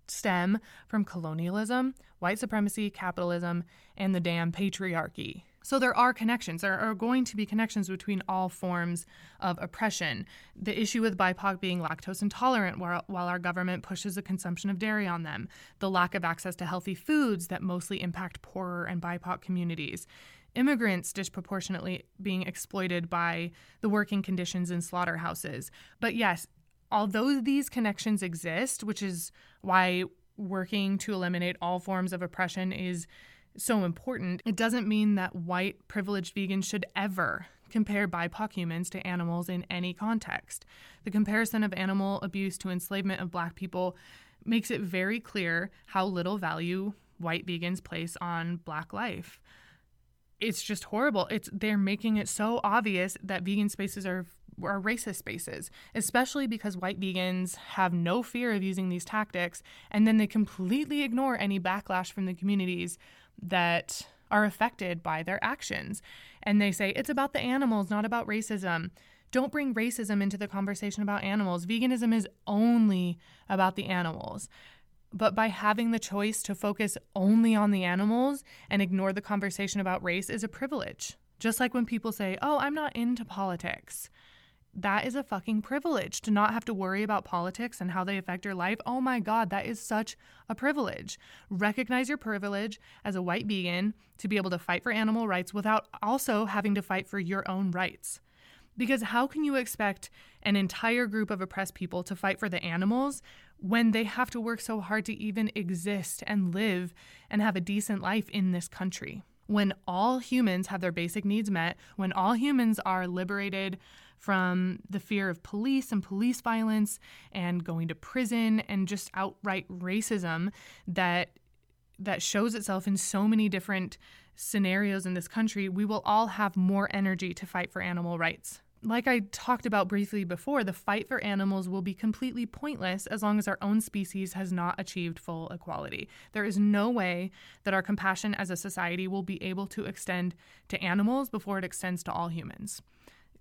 stem from colonialism, white supremacy, capitalism, and the damn patriarchy. So there are connections. There are going to be connections between all forms of oppression. The issue with BIPOC being lactose intolerant while, while our government pushes the consumption of dairy on them, the lack of access to healthy foods that mostly impact poorer and BIPOC communities, immigrants disproportionately being exploited by the working conditions in slaughterhouses. But yes, although these connections exist, which is why working to eliminate all forms of oppression is so important, it doesn't mean that white privileged vegans should ever compare BIPOC humans to animals in any context. The comparison of animal abuse to enslavement of black people makes it very clear how little value white vegans place on black life. It's just horrible. It's they're making it so obvious that vegan spaces are are racist spaces, especially because white vegans have no fear of using these tactics and then they completely ignore any backlash from the communities that are affected by their actions. And they say it's about the animals, not about racism. Don't bring racism into the conversation about animals. Veganism is only about the animals. But by having the choice to focus only on the animals and ignore the conversation about race is a privilege. Just like when people say, Oh, I'm not into politics that is a fucking privilege to not have to worry about politics and how they affect your life. Oh my God, that is such a privilege. Recognize your privilege as a white vegan to be able to fight for animal rights without also having to fight for your own rights. Because how can you expect an entire group of oppressed people to fight for the animals when they have to work so hard to even exist and live and have a decent life in this country? When all humans have their basic needs met, when all humans are liberated from the fear of police and police violence and going to prison and just outright racism that that shows itself in so many different scenarios in this country, we will all have more energy to fight for animal rights. Like I talked about briefly before, the fight for animals will be completely pointless as long as our own species has not achieved full equality. There is no way that our compassion as a society will be able to extend to animals before it extends to all humans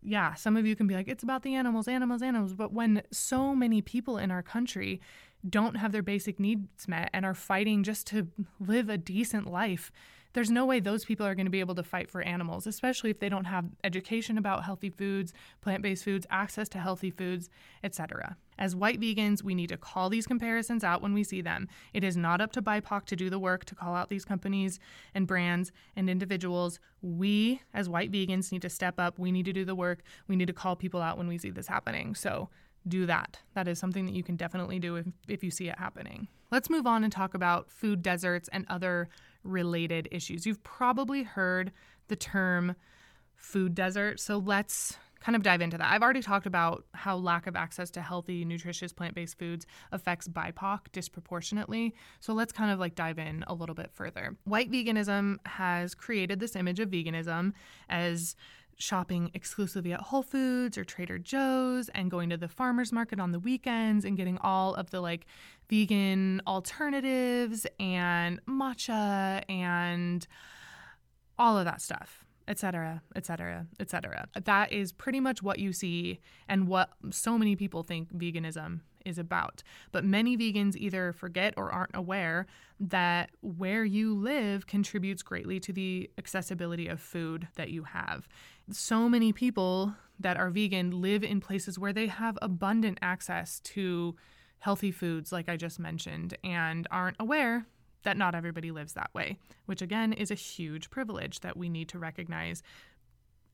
yeah, some of you can be like, it's about the animals, animals, animals. But when so many people in our country don't have their basic needs met and are fighting just to live a decent life, there's no way those people are going to be able to fight for animals, especially if they don't have education about healthy foods, plant-based foods, access to healthy foods, etc. As white vegans, we need to call these comparisons out when we see them. It is not up to BIPOC to do the work to call out these companies and brands and individuals. We, as white vegans, need to step up. We need to do the work. We need to call people out when we see this happening. So do that. That is something that you can definitely do if, if you see it happening. Let's move on and talk about food deserts and other related issues. You've probably heard the term food desert, so let's kind of dive into that. I've already talked about how lack of access to healthy, nutritious plant based foods affects BIPOC disproportionately. So let's kind of like dive in a little bit further. White veganism has created this image of veganism as shopping exclusively at Whole Foods or Trader Joe's and going to the farmers market on the weekends and getting all of the like vegan alternatives and matcha and all of that stuff etc etc etc that is pretty much what you see and what so many people think veganism is about. But many vegans either forget or aren't aware that where you live contributes greatly to the accessibility of food that you have. So many people that are vegan live in places where they have abundant access to healthy foods, like I just mentioned, and aren't aware that not everybody lives that way, which again is a huge privilege that we need to recognize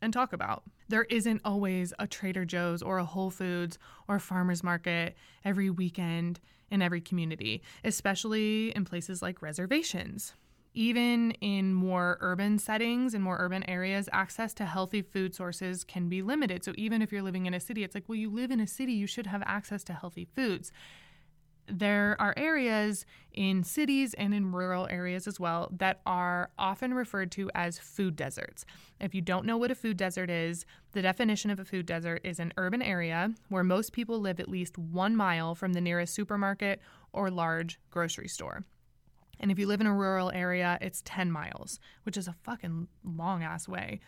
and talk about. There isn't always a Trader Joe's or a Whole Foods or a farmer's market every weekend in every community, especially in places like reservations. Even in more urban settings and more urban areas, access to healthy food sources can be limited. So, even if you're living in a city, it's like, well, you live in a city, you should have access to healthy foods there are areas in cities and in rural areas as well that are often referred to as food deserts. If you don't know what a food desert is, the definition of a food desert is an urban area where most people live at least one mile from the nearest supermarket or large grocery store. And if you live in a rural area, it's 10 miles, which is a fucking long ass way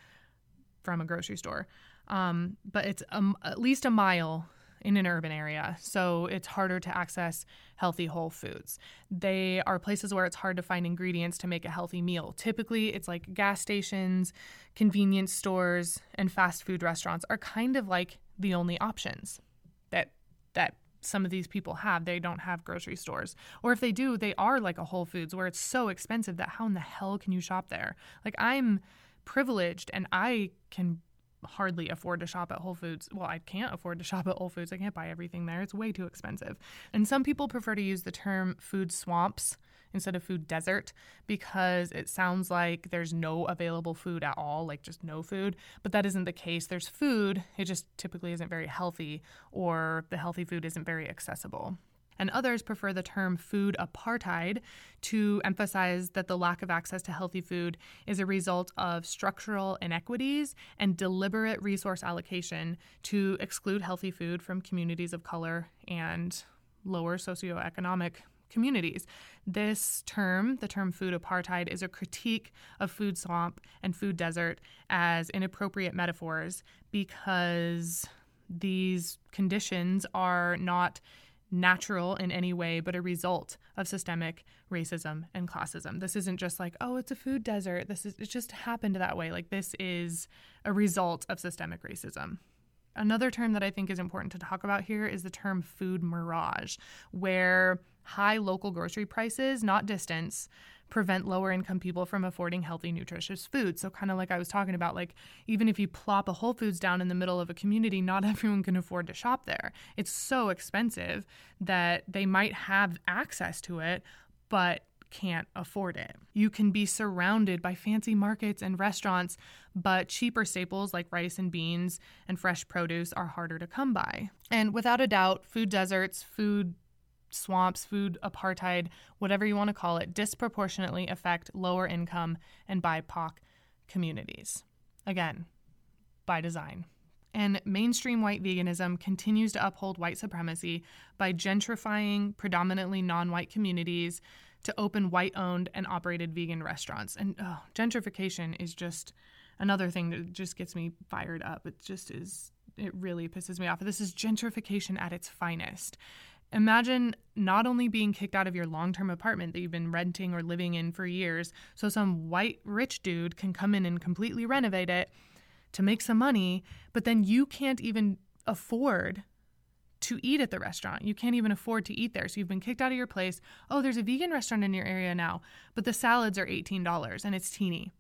from a grocery store. Um, but it's um, at least a mile in an urban area, so it's harder to access healthy whole foods. They are places where it's hard to find ingredients to make a healthy meal. Typically, it's like gas stations, convenience stores, and fast food restaurants are kind of like the only options that that some of these people have. They don't have grocery stores. Or if they do, they are like a Whole Foods where it's so expensive that how in the hell can you shop there? Like I'm privileged and I can hardly afford to shop at Whole Foods. Well, I can't afford to <laughs> shop at Whole Foods. I can't buy everything there. It's way too expensive. And some people prefer to use the term food swamps instead of food desert because it sounds like there's no available food at all, like just no food. But that isn't the case. There's food, it just typically isn't very healthy, or the healthy food isn't very accessible and others prefer the term food apartheid to emphasize that the lack of access to healthy food is a result of structural inequities and deliberate resource allocation to exclude healthy food from communities of color and lower socioeconomic communities. This term, the term food apartheid, is a critique of food swamp and food desert as inappropriate metaphors because these conditions are not natural in any way, but a result of systemic racism and classism. This isn't just like, oh, it's a food desert. This is it just happened that way. Like this is a result of systemic racism. Another term that I think is important to talk about here is the term food mirage, where high local grocery prices, not distance, prevent lower income people from affording healthy, nutritious food. So, kind of like I was talking about, like even if you plop a Whole Foods down in the middle of a community, not <laughs> everyone can afford to shop there. It's so expensive that they might have access to it, but can't afford it. You can be surrounded by fancy markets and restaurants, but cheaper staples like rice and beans and fresh produce are harder to come by. And without a doubt, food deserts, food swamps, food apartheid, whatever you want to call it, disproportionately affect lower income and BIPOC communities. Again, by design. And mainstream white veganism continues to uphold white supremacy by gentrifying predominantly non white communities to open white owned and operated vegan restaurants. And oh, gentrification is just another thing that just gets me fired up. It just is, it really pisses me off. This is gentrification at its finest. Imagine not only being kicked out of your long term apartment that you've been renting or living in for years, so some white rich dude can come in and completely renovate it to make some money, but then you can't even afford to eat at the restaurant. You can't even afford to eat there. So you've been kicked out of your place. Oh, there's a vegan restaurant in your area now, but the salads are $18 and it's teeny.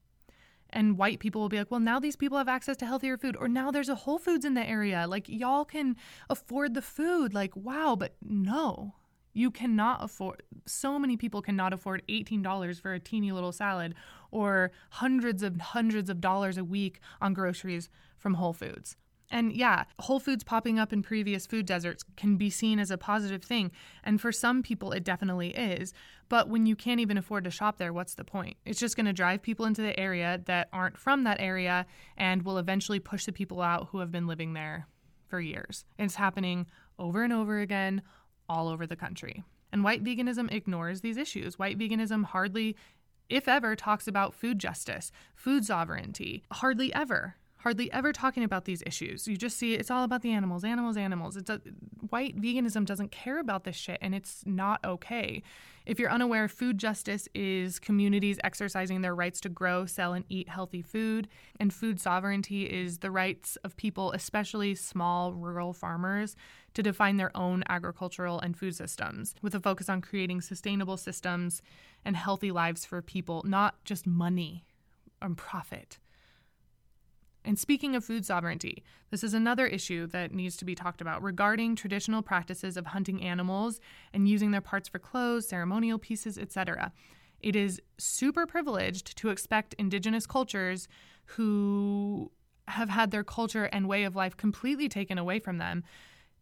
And white people will be like, well, now these people have access to healthier food, or now there's a Whole Foods in the area. Like, y'all can afford the food. Like, wow, but no, you cannot afford, so many people cannot afford $18 for a teeny little salad or hundreds of hundreds of dollars a week on groceries from Whole Foods. And yeah, Whole Foods popping up in previous food deserts can be seen as a positive thing. And for some people, it definitely is. But when you can't even afford to shop there, what's the point? It's just going to drive people into the area that aren't from that area and will eventually push the people out who have been living there for years. It's happening over and over again all over the country. And white veganism ignores these issues. White veganism hardly, if ever, talks about food justice, food sovereignty. Hardly ever hardly ever talking about these issues. You just see it's all about the animals, animals, animals. It's a, white veganism doesn't care about this shit and it's not okay. If you're unaware, food justice is communities exercising their rights to grow, sell and eat healthy food, and food sovereignty is the rights of people, especially small rural farmers, to define their own agricultural and food systems with a focus on creating sustainable systems and healthy lives for people, not just money and profit. And speaking of food sovereignty, this is another issue that needs to be talked about regarding traditional practices of hunting animals and using their parts for clothes, ceremonial pieces, etc. It is super privileged to expect indigenous cultures who have had their culture and way of life completely taken away from them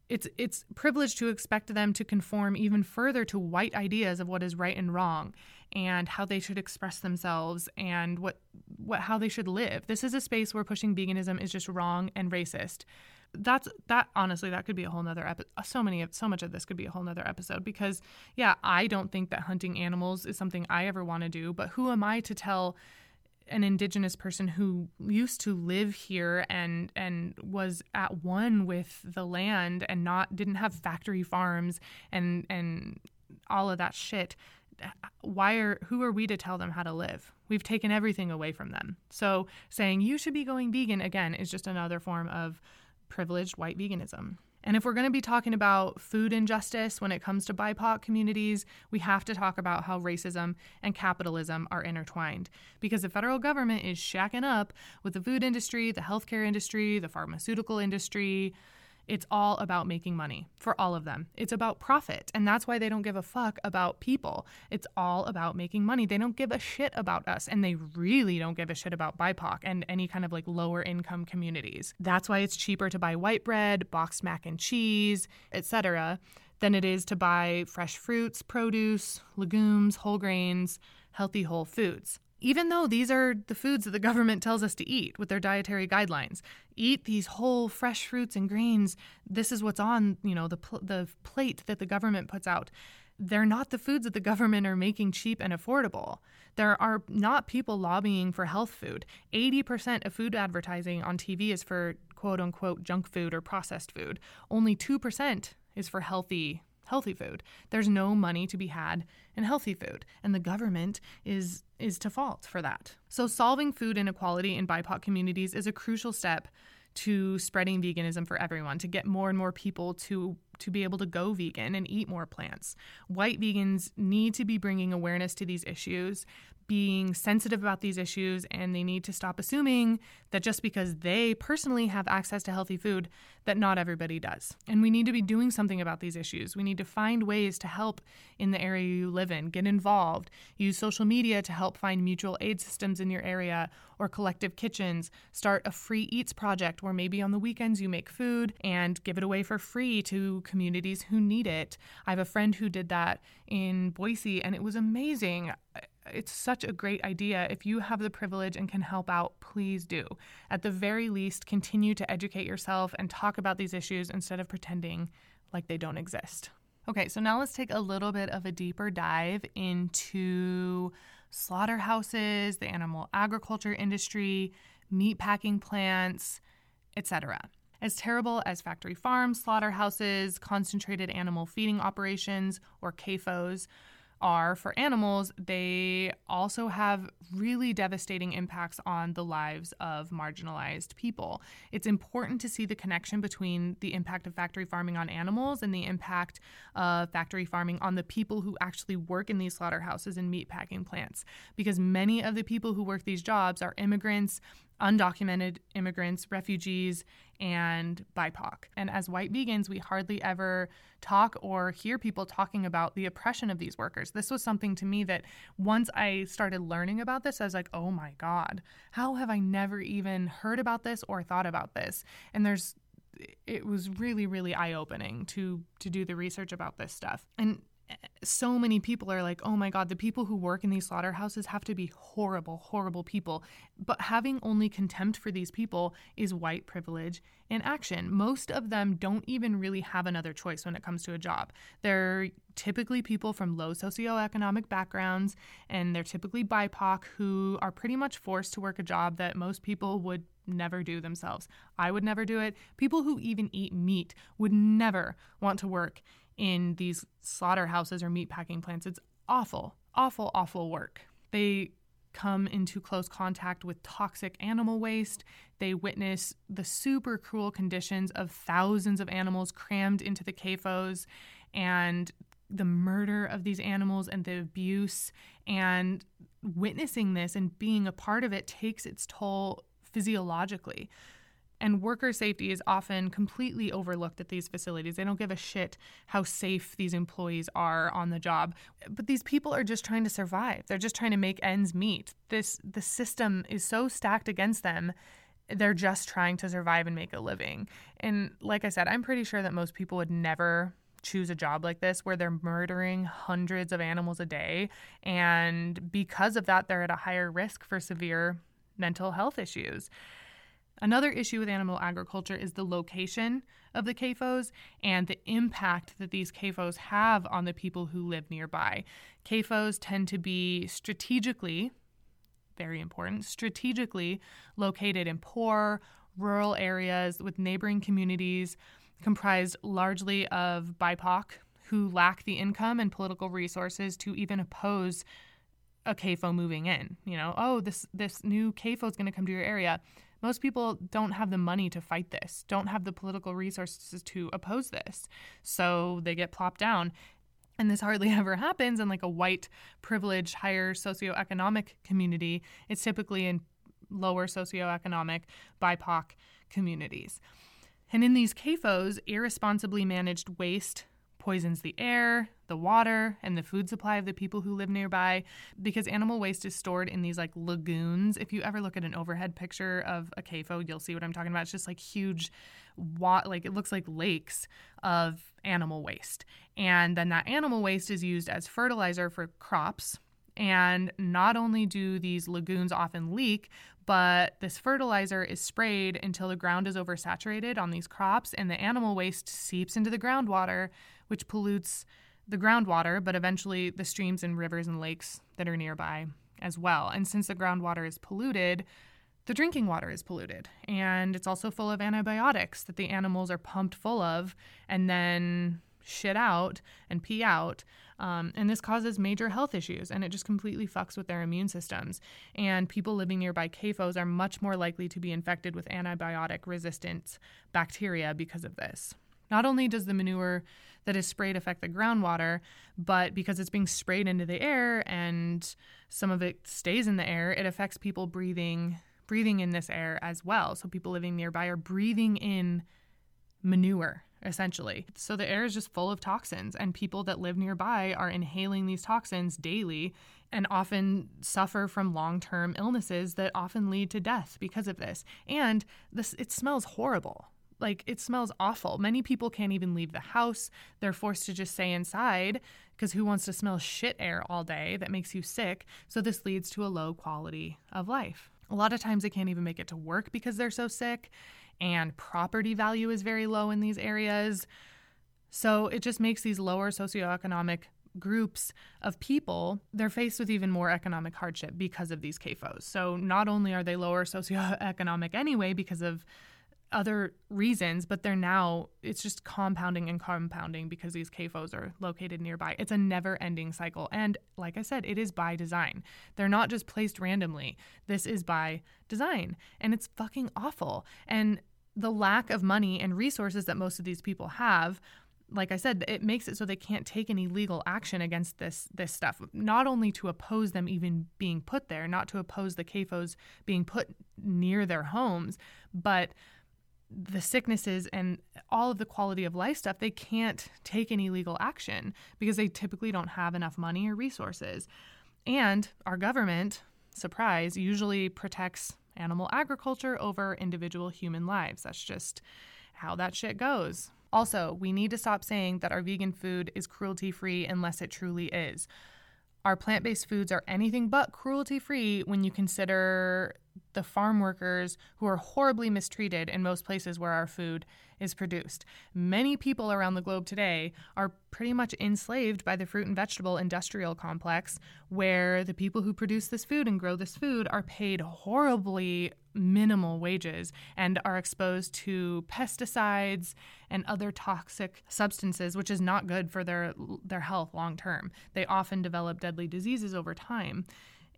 it's it's privileged to expect them to conform even further to white ideas of what is right and wrong and how they should express themselves and what what how they should live. This is a space where pushing veganism is just wrong and racist. That's that honestly that could be a whole nother episode. So many of so much of this could be a whole nother episode because yeah, I don't think that hunting animals is something I ever want to do, but who am I to tell an indigenous person who used to live here and and was at one with the land and not didn't have factory farms and and all of that shit why are who are we to tell them how to live? We've taken everything away from them. So saying you should be going vegan again is just another form of privileged white veganism. And if we're going to be talking about food injustice when it comes to BIPOC communities, we have to talk about how racism and capitalism are intertwined. Because the federal government is shacking up with the food industry, the healthcare industry, the pharmaceutical industry, it's all about making money for all of them. It's about profit. And that's why they don't give a fuck about people. It's all about making money. They don't give a shit about us. And they really don't give a shit about BIPOC and any kind of like lower income communities. That's why it's cheaper to buy white bread, boxed mac and cheese, etc., than it is to buy fresh fruits, produce, legumes, whole grains, healthy whole foods even though these are the foods that the government tells us to eat with their dietary guidelines eat these whole fresh fruits and grains this is what's on you know the pl- the plate that the government puts out. They're not the foods that the government are making cheap and affordable. There are not people lobbying for health food. 80% of food advertising on TV is for quote unquote junk food or processed food. Only 2% is for healthy healthy food. There's no money to be had in healthy food, and the government is is to fault for that. So solving food inequality in BIPOC communities is a crucial step to spreading veganism for everyone to get more and more people to to be able to go vegan and eat more plants. White vegans need to be bringing awareness to these issues being sensitive about these issues and they need to stop assuming that just because they personally have access to healthy food that not everybody does. And we need to be doing something about these issues. We need to find ways to help in the area you live in, get involved, use social media to help find mutual aid systems in your area or collective kitchens, start a free eats project where maybe on the weekends you make food and give it away for free to communities who need it. I have a friend who did that in Boise and it was amazing it's such a great idea. If you have the privilege and can help out, please do. At the very least, continue to educate yourself and talk about these issues instead of pretending like they don't exist. Okay, so now let's take a little bit of a deeper dive into slaughterhouses, the animal agriculture industry, meat packing plants, etc. As terrible as factory farms, slaughterhouses, concentrated animal feeding operations, or CAFOs are for animals, they also have really devastating impacts on the lives of marginalized people. It's important to see the connection between the impact of factory farming on animals and the impact of factory farming on the people who actually work in these slaughterhouses and meatpacking plants, because many of the people who work these jobs are immigrants, undocumented immigrants, refugees, and BIPOC. And as white vegans, we hardly ever talk or hear people talking about the oppression of these workers. This was something to me that once I started learning about this, I was like, oh my God, how have I never even heard about this or thought about this? And there's it was really really eye opening to to do the research about this stuff. And so many people are like, oh my God, the people who work in these slaughterhouses have to be horrible, horrible people. But having only contempt for these people is white privilege in action. Most of them don't even really have another choice when it comes to a job. They're typically people from low socioeconomic backgrounds, and they're typically BIPOC who are pretty much forced to work a job that most people would never do themselves. I would never do it. People who even eat meat would never want to work in these slaughterhouses or meatpacking plants. It's awful, awful, awful work. They come into close contact with toxic animal waste. They witness the super cruel conditions of thousands of animals crammed into the CAFOs and the murder of these animals and the abuse. And witnessing this and being a part of it takes its toll physiologically. And worker safety is often completely overlooked at these facilities. They don't give a shit how safe these employees are on the job. But these people are just trying to survive. They're just trying to make ends meet. This the system is so stacked against them. They're just trying to survive and make a living. And like I said, I'm pretty sure that most people would never choose a job like this where they're murdering hundreds of animals a day. And because of that, they're at a higher risk for severe mental health issues. Another issue with animal agriculture is the location of the CAFOs and the impact that these CAFOs have on the people who live nearby. CAFOs tend to be strategically, very important, strategically located in poor, rural areas with neighboring communities comprised largely of BIPOC who lack the income and political resources to even oppose a CAFO moving in. You know, oh, this this new CAFO is going to come to your area. Most people don't have the money to fight this, don't have the political resources to oppose this. So they get plopped down. And this hardly <laughs> ever happens in like a white, privileged, higher socioeconomic community. It's typically in lower socioeconomic BIPOC communities. And in these CAFOs, irresponsibly managed waste poisons the air, the water, and the food supply of the people who live nearby because animal waste is stored in these like lagoons. If you ever look at an overhead picture of a CAFO, you'll see what I'm talking about. It's just like huge wa- like it looks like lakes of animal waste. And then that animal waste is used as fertilizer for crops. And not only do these lagoons often leak, but this fertilizer is sprayed until the ground is oversaturated on these crops and the animal waste seeps into the groundwater which pollutes the groundwater, but eventually the streams and rivers and lakes that are nearby as well. And since the groundwater is polluted, the drinking water is polluted. And it's also full of antibiotics that the animals are pumped full of and then shit out and pee out. Um, and this causes major health issues and it just completely fucks with their immune systems. And people living nearby CAFOs are much more likely to be infected with antibiotic resistant bacteria because of this. Not only does the manure that is sprayed affect the groundwater, but because it's being sprayed into the air and some of it stays in the air, it affects people breathing breathing in this air as well. So people living nearby are breathing in manure essentially. So the air is just full of toxins and people that live nearby are inhaling these toxins daily and often suffer from long-term illnesses that often lead to death because of this. And this it smells horrible like it smells awful. Many people can't even leave the house. They're forced to just stay inside because who wants to smell shit air all day that makes you sick? So this leads to a low quality of life. A lot of times they can't even make it to work because they're so sick, and property value is very low in these areas. So it just makes these lower socioeconomic groups of people, they're faced with even more economic hardship because of these CAFOs. So not only are they lower <laughs> socioeconomic anyway because of other reasons, but they're now, it's just compounding and compounding because these CAFOs are located nearby. It's a never ending cycle. And like I said, it is by design. They're not just placed randomly. This is by design. And it's fucking awful. And the lack of money and resources that most of these people have like I said, it makes it so they can't take any legal action against this this stuff. Not only to oppose them even being put there, not to oppose the CAFOs being put near their homes, but the sicknesses and all of the quality of life stuff, they can't take any legal action because they typically don't have enough money or resources. And our government, surprise, usually protects animal agriculture over individual human lives. That's just how that shit goes. Also, we need to stop saying that our vegan food is cruelty free unless it truly is. Our plant based foods are anything but cruelty free when you consider the farm workers who are horribly mistreated in most places where our food is produced. Many people around the globe today are pretty much enslaved by the fruit and vegetable industrial complex, where the people who produce this food and grow this food are paid horribly minimal wages and are exposed to pesticides and other toxic substances which is not good for their their health long term. They often develop deadly diseases over time.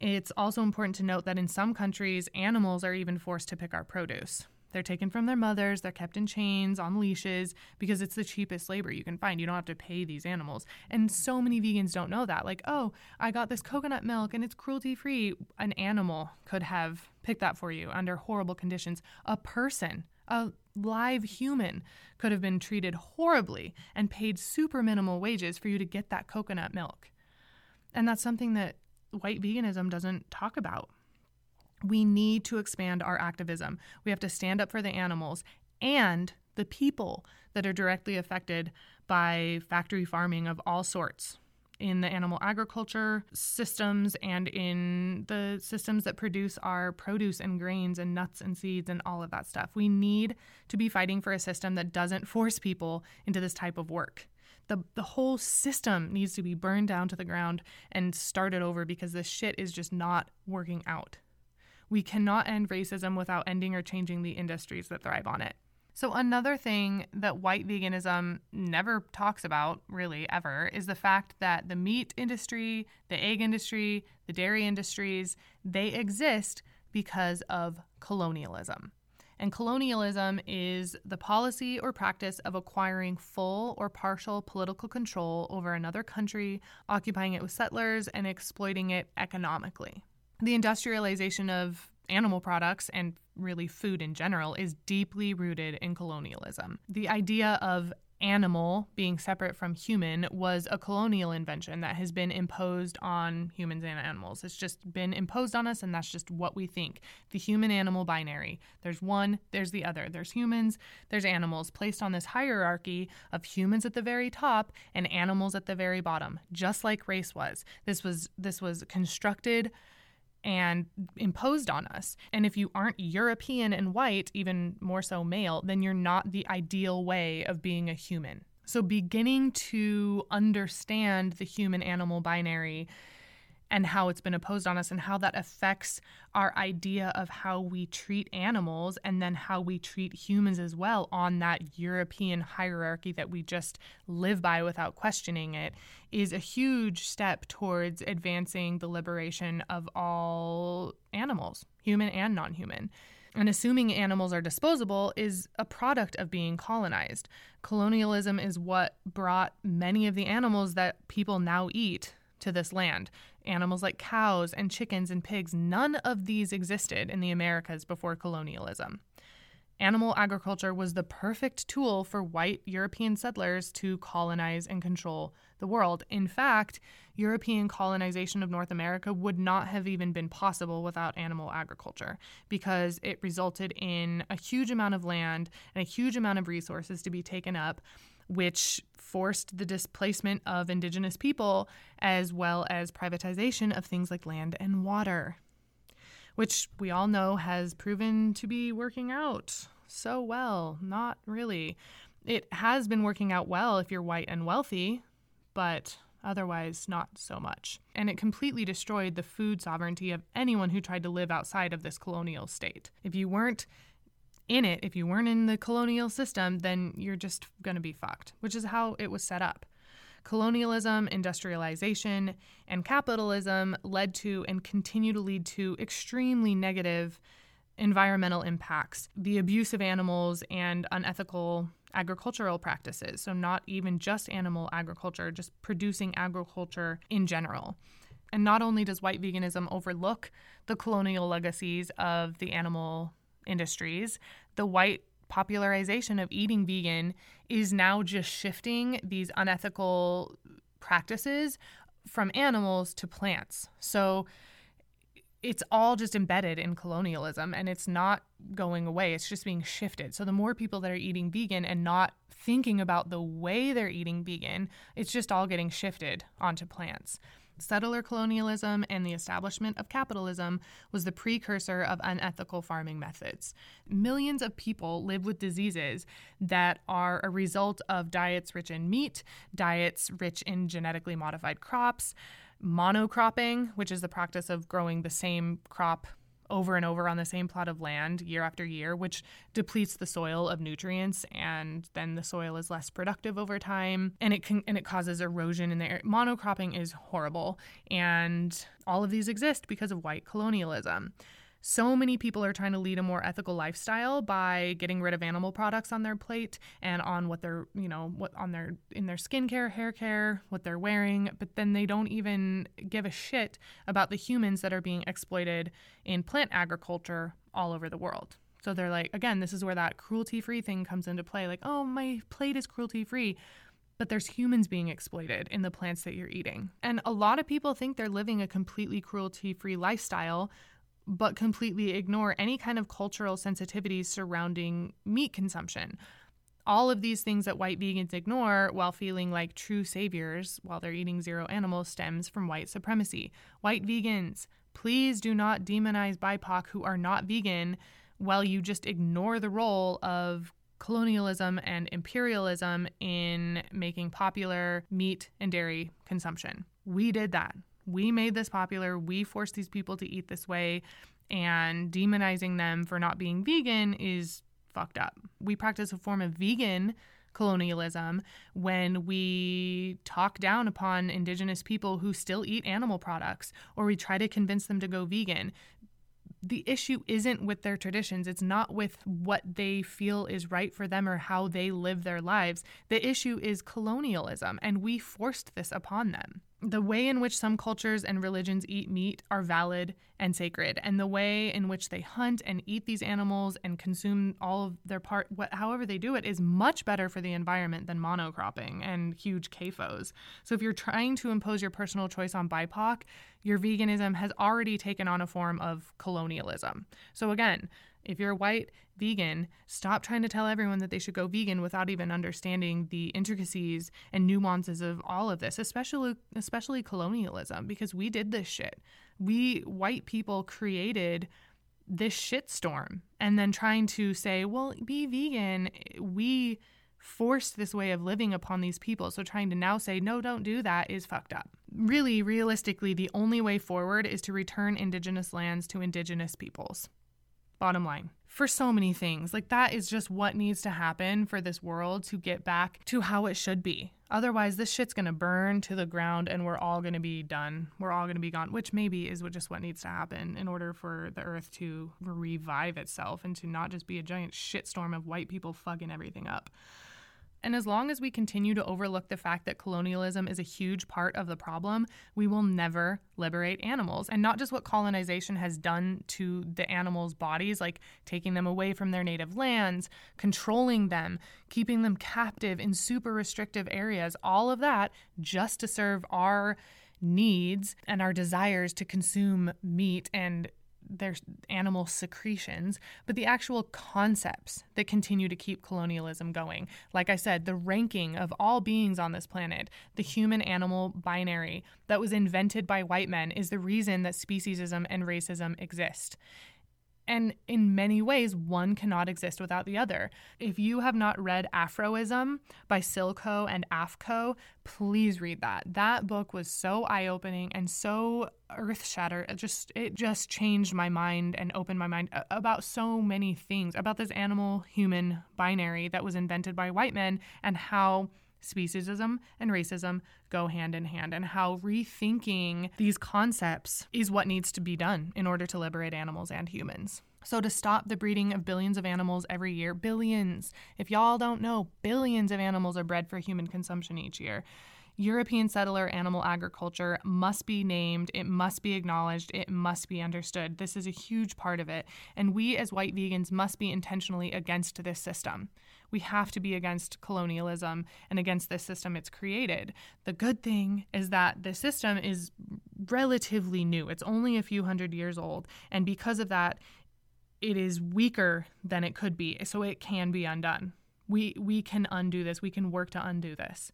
It's also important to note that in some countries, animals are even forced to pick our produce. They're taken from their mothers, they're kept in chains, on leashes, because it's the cheapest labor you can find. You don't have to pay these animals. And so many vegans don't know that. Like, oh, I got this coconut milk and it's cruelty free. An animal could have picked that for you under horrible conditions. A person, a live human, could have been treated horribly and paid super minimal wages for you to get that coconut milk. And that's something that white veganism doesn't talk about. We need to expand our activism. We have to stand up for the animals and the people that are directly affected by factory farming of all sorts in the animal agriculture systems and in the systems that produce our produce and grains and nuts and seeds and all of that stuff. We need to be fighting for a system that doesn't force people into this type of work the the whole system needs to be burned down to the ground and started over because this shit is just not working out. We cannot end racism without ending or changing the industries that thrive on it. So, another thing that white veganism never talks about, really, ever, is the fact that the meat industry, the egg industry, the dairy industries, they exist because of colonialism. And colonialism is the policy or practice of acquiring full or partial political control over another country, occupying it with settlers, and exploiting it economically. The industrialization of animal products and really food in general is deeply rooted in colonialism. The idea of animal being separate from human was a colonial invention that has been imposed on humans and animals. It's just been imposed on us, and that's just what we think. The human animal binary. There's one, there's the other. There's humans, there's animals, placed on this hierarchy of humans at the very top and animals at the very bottom, just like race was. This was this was constructed and imposed on us. And if you aren't European and white, even more so male, then you're not the ideal way of being a human. So, beginning to understand the human animal binary and how it's been imposed on us and how that affects our idea of how we treat animals and then how we treat humans as well on that European hierarchy that we just live by without questioning it is a huge step towards advancing the liberation of all animals, human and non human. And assuming animals are disposable is a product of being colonized. Colonialism is what brought many of the animals that people now eat to this land. Animals like cows and chickens and pigs, none of these existed in the Americas before colonialism. Animal agriculture was the perfect tool for white European settlers to colonize and control the world. In fact, European colonization of North America would not have even been possible without animal agriculture because it resulted in a huge amount of land and a huge amount of resources to be taken up which forced the displacement of indigenous people as well as privatization of things like land and water, which we all know has proven to be working out so well. Not really. It has been working out well if you're white and wealthy, but Otherwise, not so much. And it completely destroyed the food sovereignty of anyone who tried to live outside of this colonial state. If you weren't in it, if you weren't in the colonial system, then you're just going to be fucked, which is how it was set up. Colonialism, industrialization, and capitalism led to and continue to lead to extremely negative environmental impacts, the abuse of animals, and unethical agricultural practices. So, not even just animal agriculture, just producing agriculture in general. And not only does white veganism overlook the colonial legacies of the animal industries, the white popularization of eating vegan is now just shifting these unethical practices from animals to plants. So, it's all just embedded in colonialism and it's not going away. It's just being shifted. So the more people that are eating vegan and not thinking about the way they're eating vegan, it's just all getting shifted onto plants. Settler colonialism and the establishment of capitalism was the precursor of unethical farming methods. Millions of people live with diseases that are a result of diets rich in meat, diets rich in genetically modified crops, monocropping, which is the practice of growing the same crop over and over on the same plot of land year after year, which depletes the soil of nutrients and then the soil is less productive over time and it can and it causes erosion in the air. Monocropping is horrible and all of these exist because of white colonialism so many people are trying to lead a more ethical lifestyle by getting rid of animal products on their plate and on what they're, you know, what on their in their skincare, hair care, what they're wearing, but then they don't even give a shit about the humans that are being exploited in plant agriculture all over the world. So they're like, again, this is where that cruelty free thing comes into play. Like, oh, my plate is cruelty free but there's humans being exploited in the plants that you're eating. And a lot of people think they're living a completely cruelty free lifestyle but completely ignore any kind of cultural sensitivities surrounding meat consumption. All of these things that white vegans ignore while feeling like true saviors while they're eating zero animals stems from white supremacy. White vegans, please do not demonize BIPOC who are not vegan while you just ignore the role of colonialism and imperialism in making popular meat and dairy consumption. We did that we made this popular, we forced these people to eat this way, and demonizing them for not being vegan is fucked up. We practice a form of vegan colonialism when we talk down upon indigenous people who still eat animal products or we try to convince them to go vegan. The issue isn't with their traditions. It's not with what they feel is right for them or how they live their lives. The issue is colonialism, and we forced this upon them the way in which some cultures and religions eat meat are valid and sacred and the way in which they hunt and eat these animals and consume all of their part what, however they do it is much better for the environment than monocropping and huge CAFOs. So if you're trying to impose your personal choice on BIPOC, your veganism has already taken on a form of colonialism. So again, if you're a white, vegan, stop trying to tell everyone that they should go vegan without even understanding the intricacies and nuances of all of this, especially especially colonialism because we did this shit. We white people created this shitstorm and then trying to say, "Well, be vegan." We forced this way of living upon these people. So trying to now say, no, don't do that is fucked up. Really, realistically, the only way forward is to return indigenous lands to indigenous peoples. Bottom line. For so many things. Like, that is just what needs to happen for this world to get back to how it should be. Otherwise, this shit's gonna burn to the ground and we're all gonna be done. We're all gonna be gone, which maybe is what just what needs to happen in order for the earth to revive itself and to not just be a giant shitstorm of white people fucking everything up. And as long as we continue to overlook the fact that colonialism is a huge part of the problem, we will never liberate animals. And not just what colonization has done to the animals' bodies, like taking them away from their native lands, controlling them, keeping them captive in super restrictive areas, all of that just to serve our needs and our desires to consume meat and their animal secretions, but the actual concepts that continue to keep colonialism going. Like I said, the ranking of all beings on this planet, the human animal binary that was invented by white men, is the reason that speciesism and racism exist. And in many ways, one cannot exist without the other. If you have not read Aphro-ism by Syl Ko and Aph Ko, please read that. That book was so eye-opening and so earth-shattering. It just it just changed my mind and opened my mind about so many things about this animal human binary that was invented by white men and how speciesism and racism go hand in hand, and how rethinking these concepts is what needs to be done in order to liberate animals and humans. So, to stop the breeding of billions of animals every year, billions, if y'all don't know, billions of animals are bred for human consumption each year. European settler animal agriculture must be named, it must be acknowledged, it must be understood. This is a huge part of it. And we as white vegans must be intentionally against this system. We have to be against colonialism and against this system it's created. The good thing is that the system is relatively new, it's only a few hundred years old. And because of that, it is weaker than it could be. So it can be undone. We, we can undo this. We can work to undo this.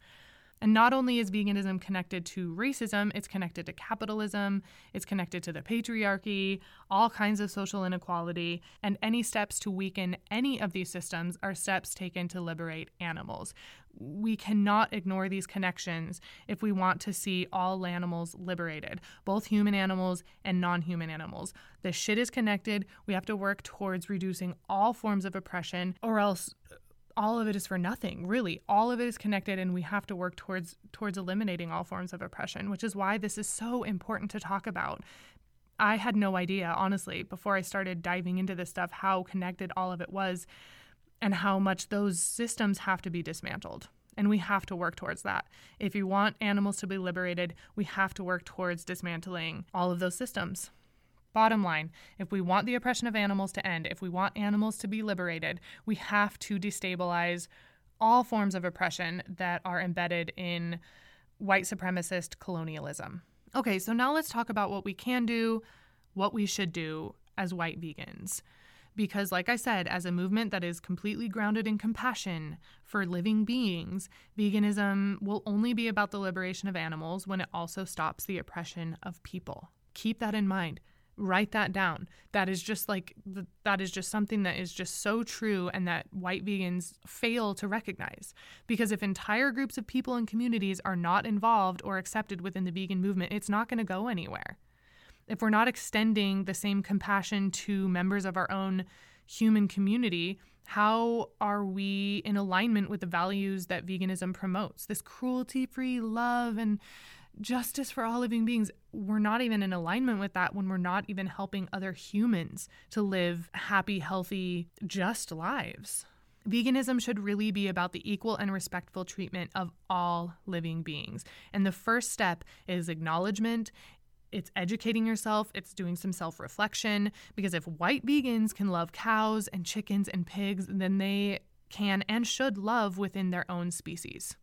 And not only is veganism connected to racism, it's connected to capitalism, it's connected to the patriarchy, all kinds of social inequality, and any steps to weaken any of these systems are steps taken to liberate animals. We cannot ignore these connections if we want to see all animals liberated, both human animals and non human animals. This shit is connected. We have to work towards reducing all forms of oppression, or else all of it is for nothing really. All of it is connected and we have to work towards towards eliminating all forms of oppression which is why this is so important to talk about. I had no idea honestly before i started diving into this stuff how connected all of it was and how much those systems have to be dismantled. And we have to work towards that. If you want animals to be liberated we have to work towards dismantling all of those systems Bottom line if we want the oppression of animals to end, if we want animals to be liberated, we have to destabilize all forms of oppression that are embedded in white supremacist colonialism. Okay, so now let's talk about what we can do, what we should do as white vegans. Because, like I said, as a movement that is completely grounded in compassion for living beings, veganism will only be about the liberation of animals when it also stops the oppression of people. Keep that in mind write that down. That is just like that is just something that is just so true and that white vegans fail to recognize. Because if entire groups of people and communities are not involved or accepted within the vegan movement it's not going to go anywhere. If we're not extending the same compassion to members of our own human community how are we in alignment with the values that veganism promotes? This cruelty free love and justice for all living beings, we're not even in alignment with that when we're not even helping other humans to live happy, healthy, just lives. Veganism should really be about the equal and respectful treatment of all living beings. And the first step is acknowledgement. It's educating yourself, it's doing some self reflection. Because if white vegans can love cows and chickens and pigs, then they can and should love within their own species.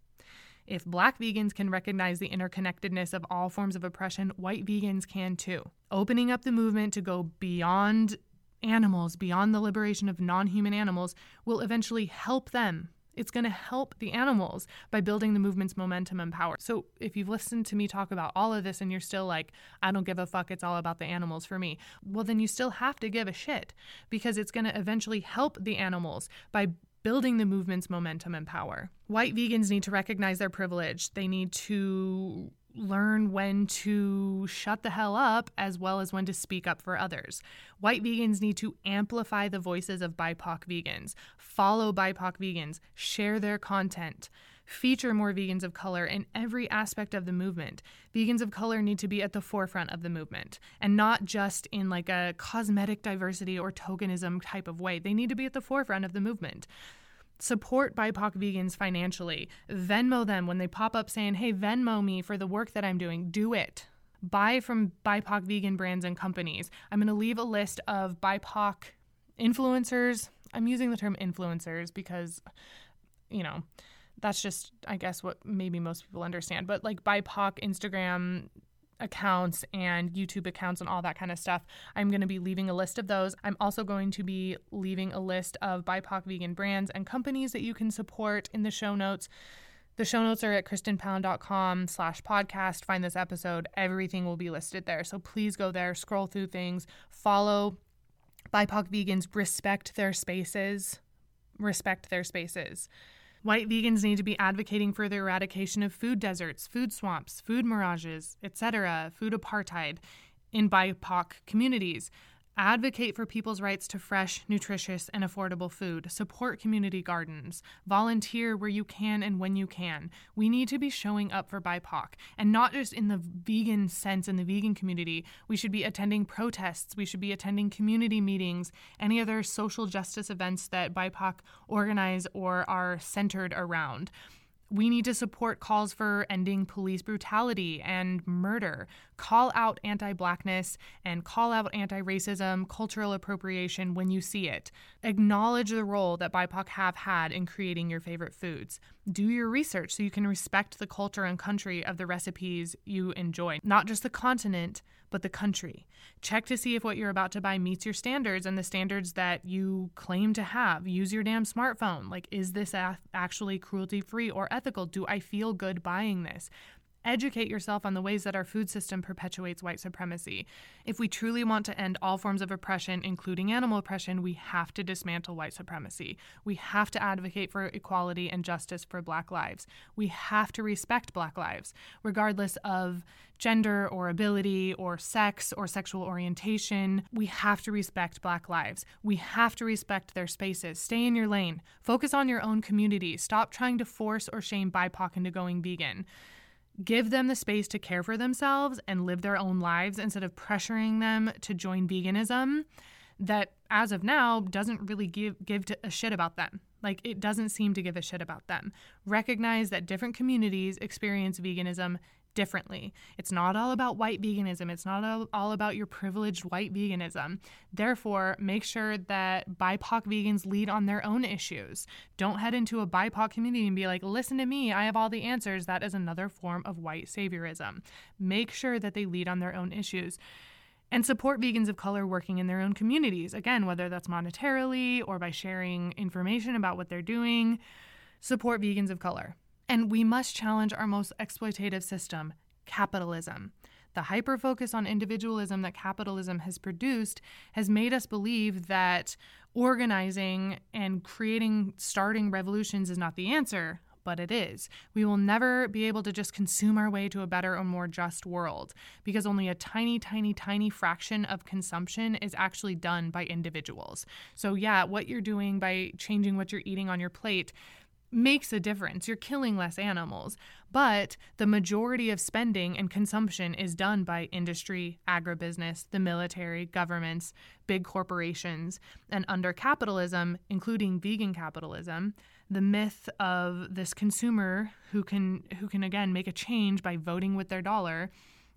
If black vegans can recognize the interconnectedness of all forms of oppression, white vegans can too. Opening up the movement to go beyond animals, beyond the liberation of non human animals, will eventually help them. It's going to help the animals by building the movement's momentum and power. So, if you've listened to me talk about all of this and you're still like, I don't give a fuck, it's all about the animals for me, well, then you still have to give a shit because it's going to eventually help the animals by building the movement's momentum and power. White vegans need to recognize their privilege. They need to learn when to shut the hell up as well as when to speak up for others. White vegans need to amplify the voices of BIPOC vegans, follow BIPOC vegans, share their content feature more vegans of color in every aspect of the movement. Vegans of color need to be at the forefront of the movement and not just in like a cosmetic diversity or tokenism type of way. They need to be at the forefront of the movement. Support BIPOC vegans financially. Venmo them when they pop up saying, hey, Venmo me for the work that I'm doing. Do it buy from BIPOC vegan brands and companies. I'm going to leave a list of BIPOC influencers. I'm using the term influencers because, you know, that's just i guess what maybe most people understand. But like bipoc instagram accounts and youtube accounts and all that kind of stuff i'm going to be leaving a list of those. I'm also going to be leaving a list of bipoc vegan brands and companies that you can support in the show notes. The show notes are at kristenpound.com slash podcast. Find this episode. Everything will be listed there. So please go there scroll through things follow BIPOC vegans respect their spaces, respect their spaces. White vegans need to be advocating for the eradication of food deserts, food swamps, food mirages, etc., food apartheid in BIPOC communities. Advocate for people's rights to fresh, nutritious, and affordable food. Support community gardens. Volunteer where you can and when you can. We need to be showing up for BIPOC, and not just in the vegan sense in the vegan community. We should be attending protests. We should be attending community meetings, any other social justice events that BIPOC organize or are centered around. We need to support calls for ending police brutality and murder, call out anti blackness and call out anti racism, cultural appropriation when you see it. Acknowledge the role that BIPOC have had in creating your favorite foods. Do your research so you can respect the culture and country of the recipes you enjoy, not just the continent, but the country. Check to see if what you're about to buy meets your standards and the standards that you claim to have. Use your damn smartphone. Like, is this actually cruelty free or ethical? Do I feel good buying this? Educate yourself on the ways that our food system perpetuates white supremacy. If we truly want to end all forms of oppression, including animal oppression, we have to dismantle white supremacy. We have to advocate for equality and justice for Black lives. We have to respect Black lives, regardless of gender or ability or sex or sexual orientation. We have to respect Black lives. We have to respect their spaces. Stay in your lane. Focus on your own community. Stop trying to force or shame BIPOC into going vegan give them the space to care for themselves and live their own lives instead of pressuring them to join veganism that as of now doesn't really give give a shit about them. Like it doesn't seem to give a shit about them. Recognize that different communities experience veganism differently. It's not all about white veganism. It's not all, about your privileged white veganism. Therefore, make sure that BIPOC vegans lead on their own issues. Don't head into a BIPOC community and be like, listen to me, I have all the answers. That is another form of white saviorism. Make sure that they lead on their own issues and support vegans of color working in their own communities. Again, whether that's monetarily or by sharing information about what they're doing, support vegans of color. And we must challenge our most exploitative system, capitalism. The hyper focus on individualism that capitalism has produced has made us believe that organizing and creating, starting revolutions is not the answer, but it is. We will never be able to just consume our way to a better or more just world because only a tiny, tiny, tiny fraction of consumption is actually done by individuals. So, yeah, what you're doing by changing what you're eating on your plate makes a difference. You're killing less animals. But the majority of spending and consumption is done by industry, agribusiness, the military, governments, big corporations. And under capitalism, including vegan capitalism, the myth of this consumer who can who can again make a change by voting with their dollar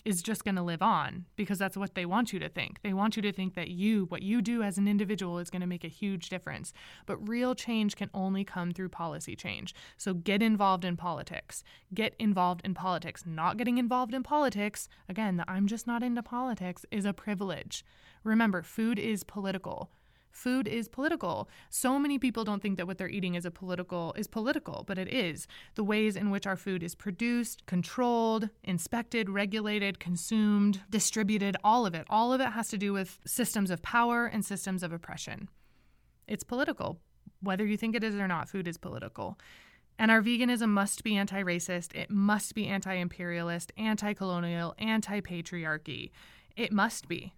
is just going to live on because that's what they want you to think. They want you to think that you, what you do as an individual, is going to make a huge difference. But real change can only come through policy change. So get involved in politics. Get involved in politics. Not getting involved in politics, again, the I'm just not into politics, is a privilege. Remember, food is political food is political. So many people don't think that what they're eating is a political is political, but it is. The ways in which our food is produced, controlled, inspected, regulated, consumed, distributed, all of it. All of it has to do with systems of power and systems of oppression. It's political. Whether you think it is or not, food is political. And our veganism must be anti racist, it must be anti imperialist, anti colonial, anti patriarchy. It must be.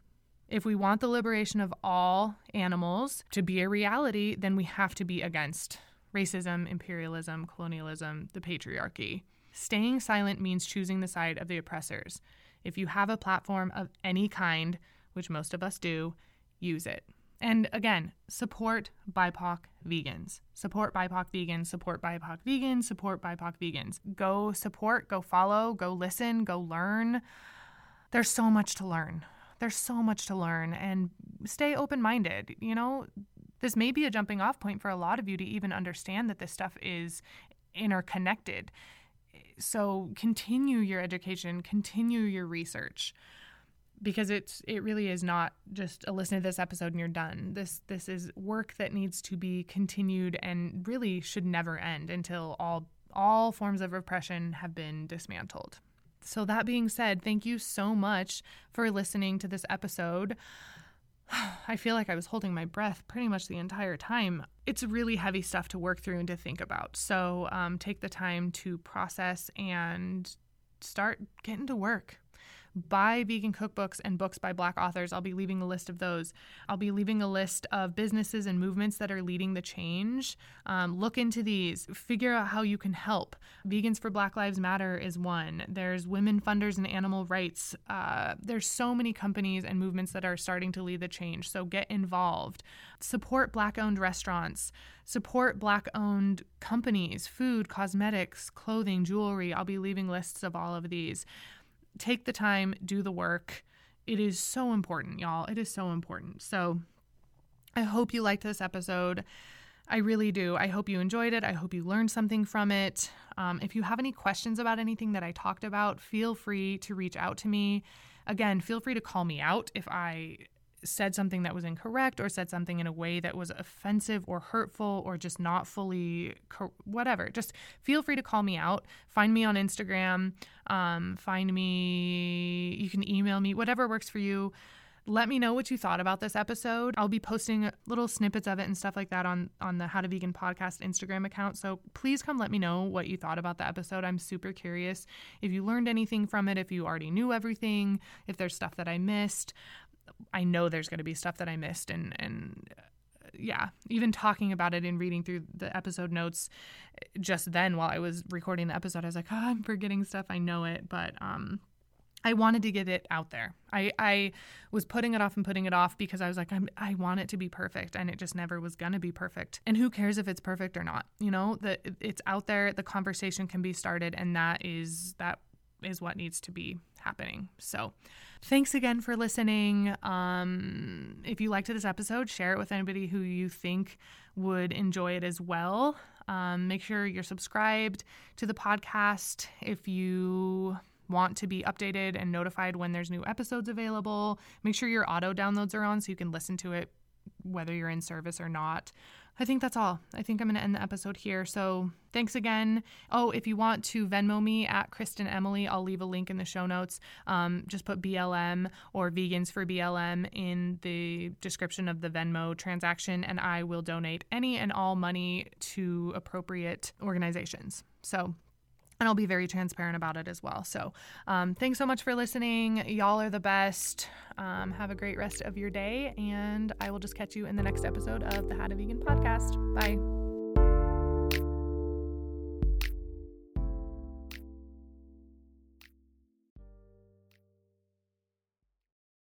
If we want the liberation of all animals to be a reality, then we have to be against racism, imperialism, colonialism, the patriarchy. Staying silent means choosing the side of the oppressors. If you have a platform of any kind, which most of us do, use it. And again, support BIPOC vegans. Support BIPOC vegans, support BIPOC vegans, support BIPOC vegans. Go support, go follow, go listen, go learn. There's so much to learn. There's so much to learn and stay open minded. You know, this may be a jumping off point for a lot of you to even understand that this stuff is interconnected. So continue your education, continue your research because it's it really is not just a listen to this episode and you're done. This this is work that needs to be continued and really should never end until all all forms of repression have been dismantled. So, that being said, thank you so much for listening to this episode. <sighs> I feel like I was holding my breath pretty much the entire time. It's really heavy stuff to work through and to think about. So um, take the time to process and start getting to work buy vegan cookbooks and books by Black authors. I'll be leaving a list of those. I'll be leaving a list of businesses and movements that are leading the change. Um, look into these, figure out how you can help. Vegans for Black Lives Matter is one. There's women funders and animal rights. Uh, there's so many companies and movements that are starting to lead the change. So get involved. Support Black owned restaurants. Support Black owned companies, food, cosmetics, clothing, jewelry. I'll be leaving lists of all of these take the time, do the work. It is so important, y'all. It is so important. So I hope you liked this episode. I really do. I hope you enjoyed it. I hope you learned something from it. Um, if you have any questions about anything that I talked about, feel free to reach out to me. Again, feel free to call me out if I said something that was incorrect or said something in a way that was offensive or hurtful or just not fully whatever. Just feel free to call me out. Find me on instagram. Um, find me you can email me whatever works for you. Let me know what you thought about this episode. I'll be posting little snippets of it and stuff like that on on the how to vegan podcast instagram account. So please come let me know what you thought about the episode. I'm super curious. If you learned anything from it if you already knew everything if there's stuff that i missed I know there's going to be stuff that I missed and and uh, yeah, even talking about it and reading through the episode notes just then while I was recording the episode, I was like, oh, I'm forgetting stuff. I know it, but um, I wanted to get it out there. I, I was putting it off and putting it off because I was like, I'm, I want it to be perfect, and it just never was gonna be perfect. And who cares if it's perfect or not? You know, that it's out there. The conversation can be started, and that is that is what needs to be happening. So, thanks again for listening. Um, if you liked this episode, share it with anybody who you think would enjoy it as well. Um, make sure you're subscribed to the podcast if you want to be updated and notified when there's new episodes available. Make sure your auto downloads are on so you can listen to it whether you're in service or not. I think that's all. I think I'm going to end the episode here. So thanks again. Oh, if you want to Venmo me at Kristen Emily, I'll leave a link in the show notes. Um, just put BLM or Vegans for BLM in the description of the Venmo transaction, and I will donate any and all money to appropriate organizations. So and I'll be very transparent about it as well. So, um, thanks so much for listening. Y'all are the best. Um, have a great rest of your day, and I will just catch you in the next episode of the How to Vegan podcast. Bye.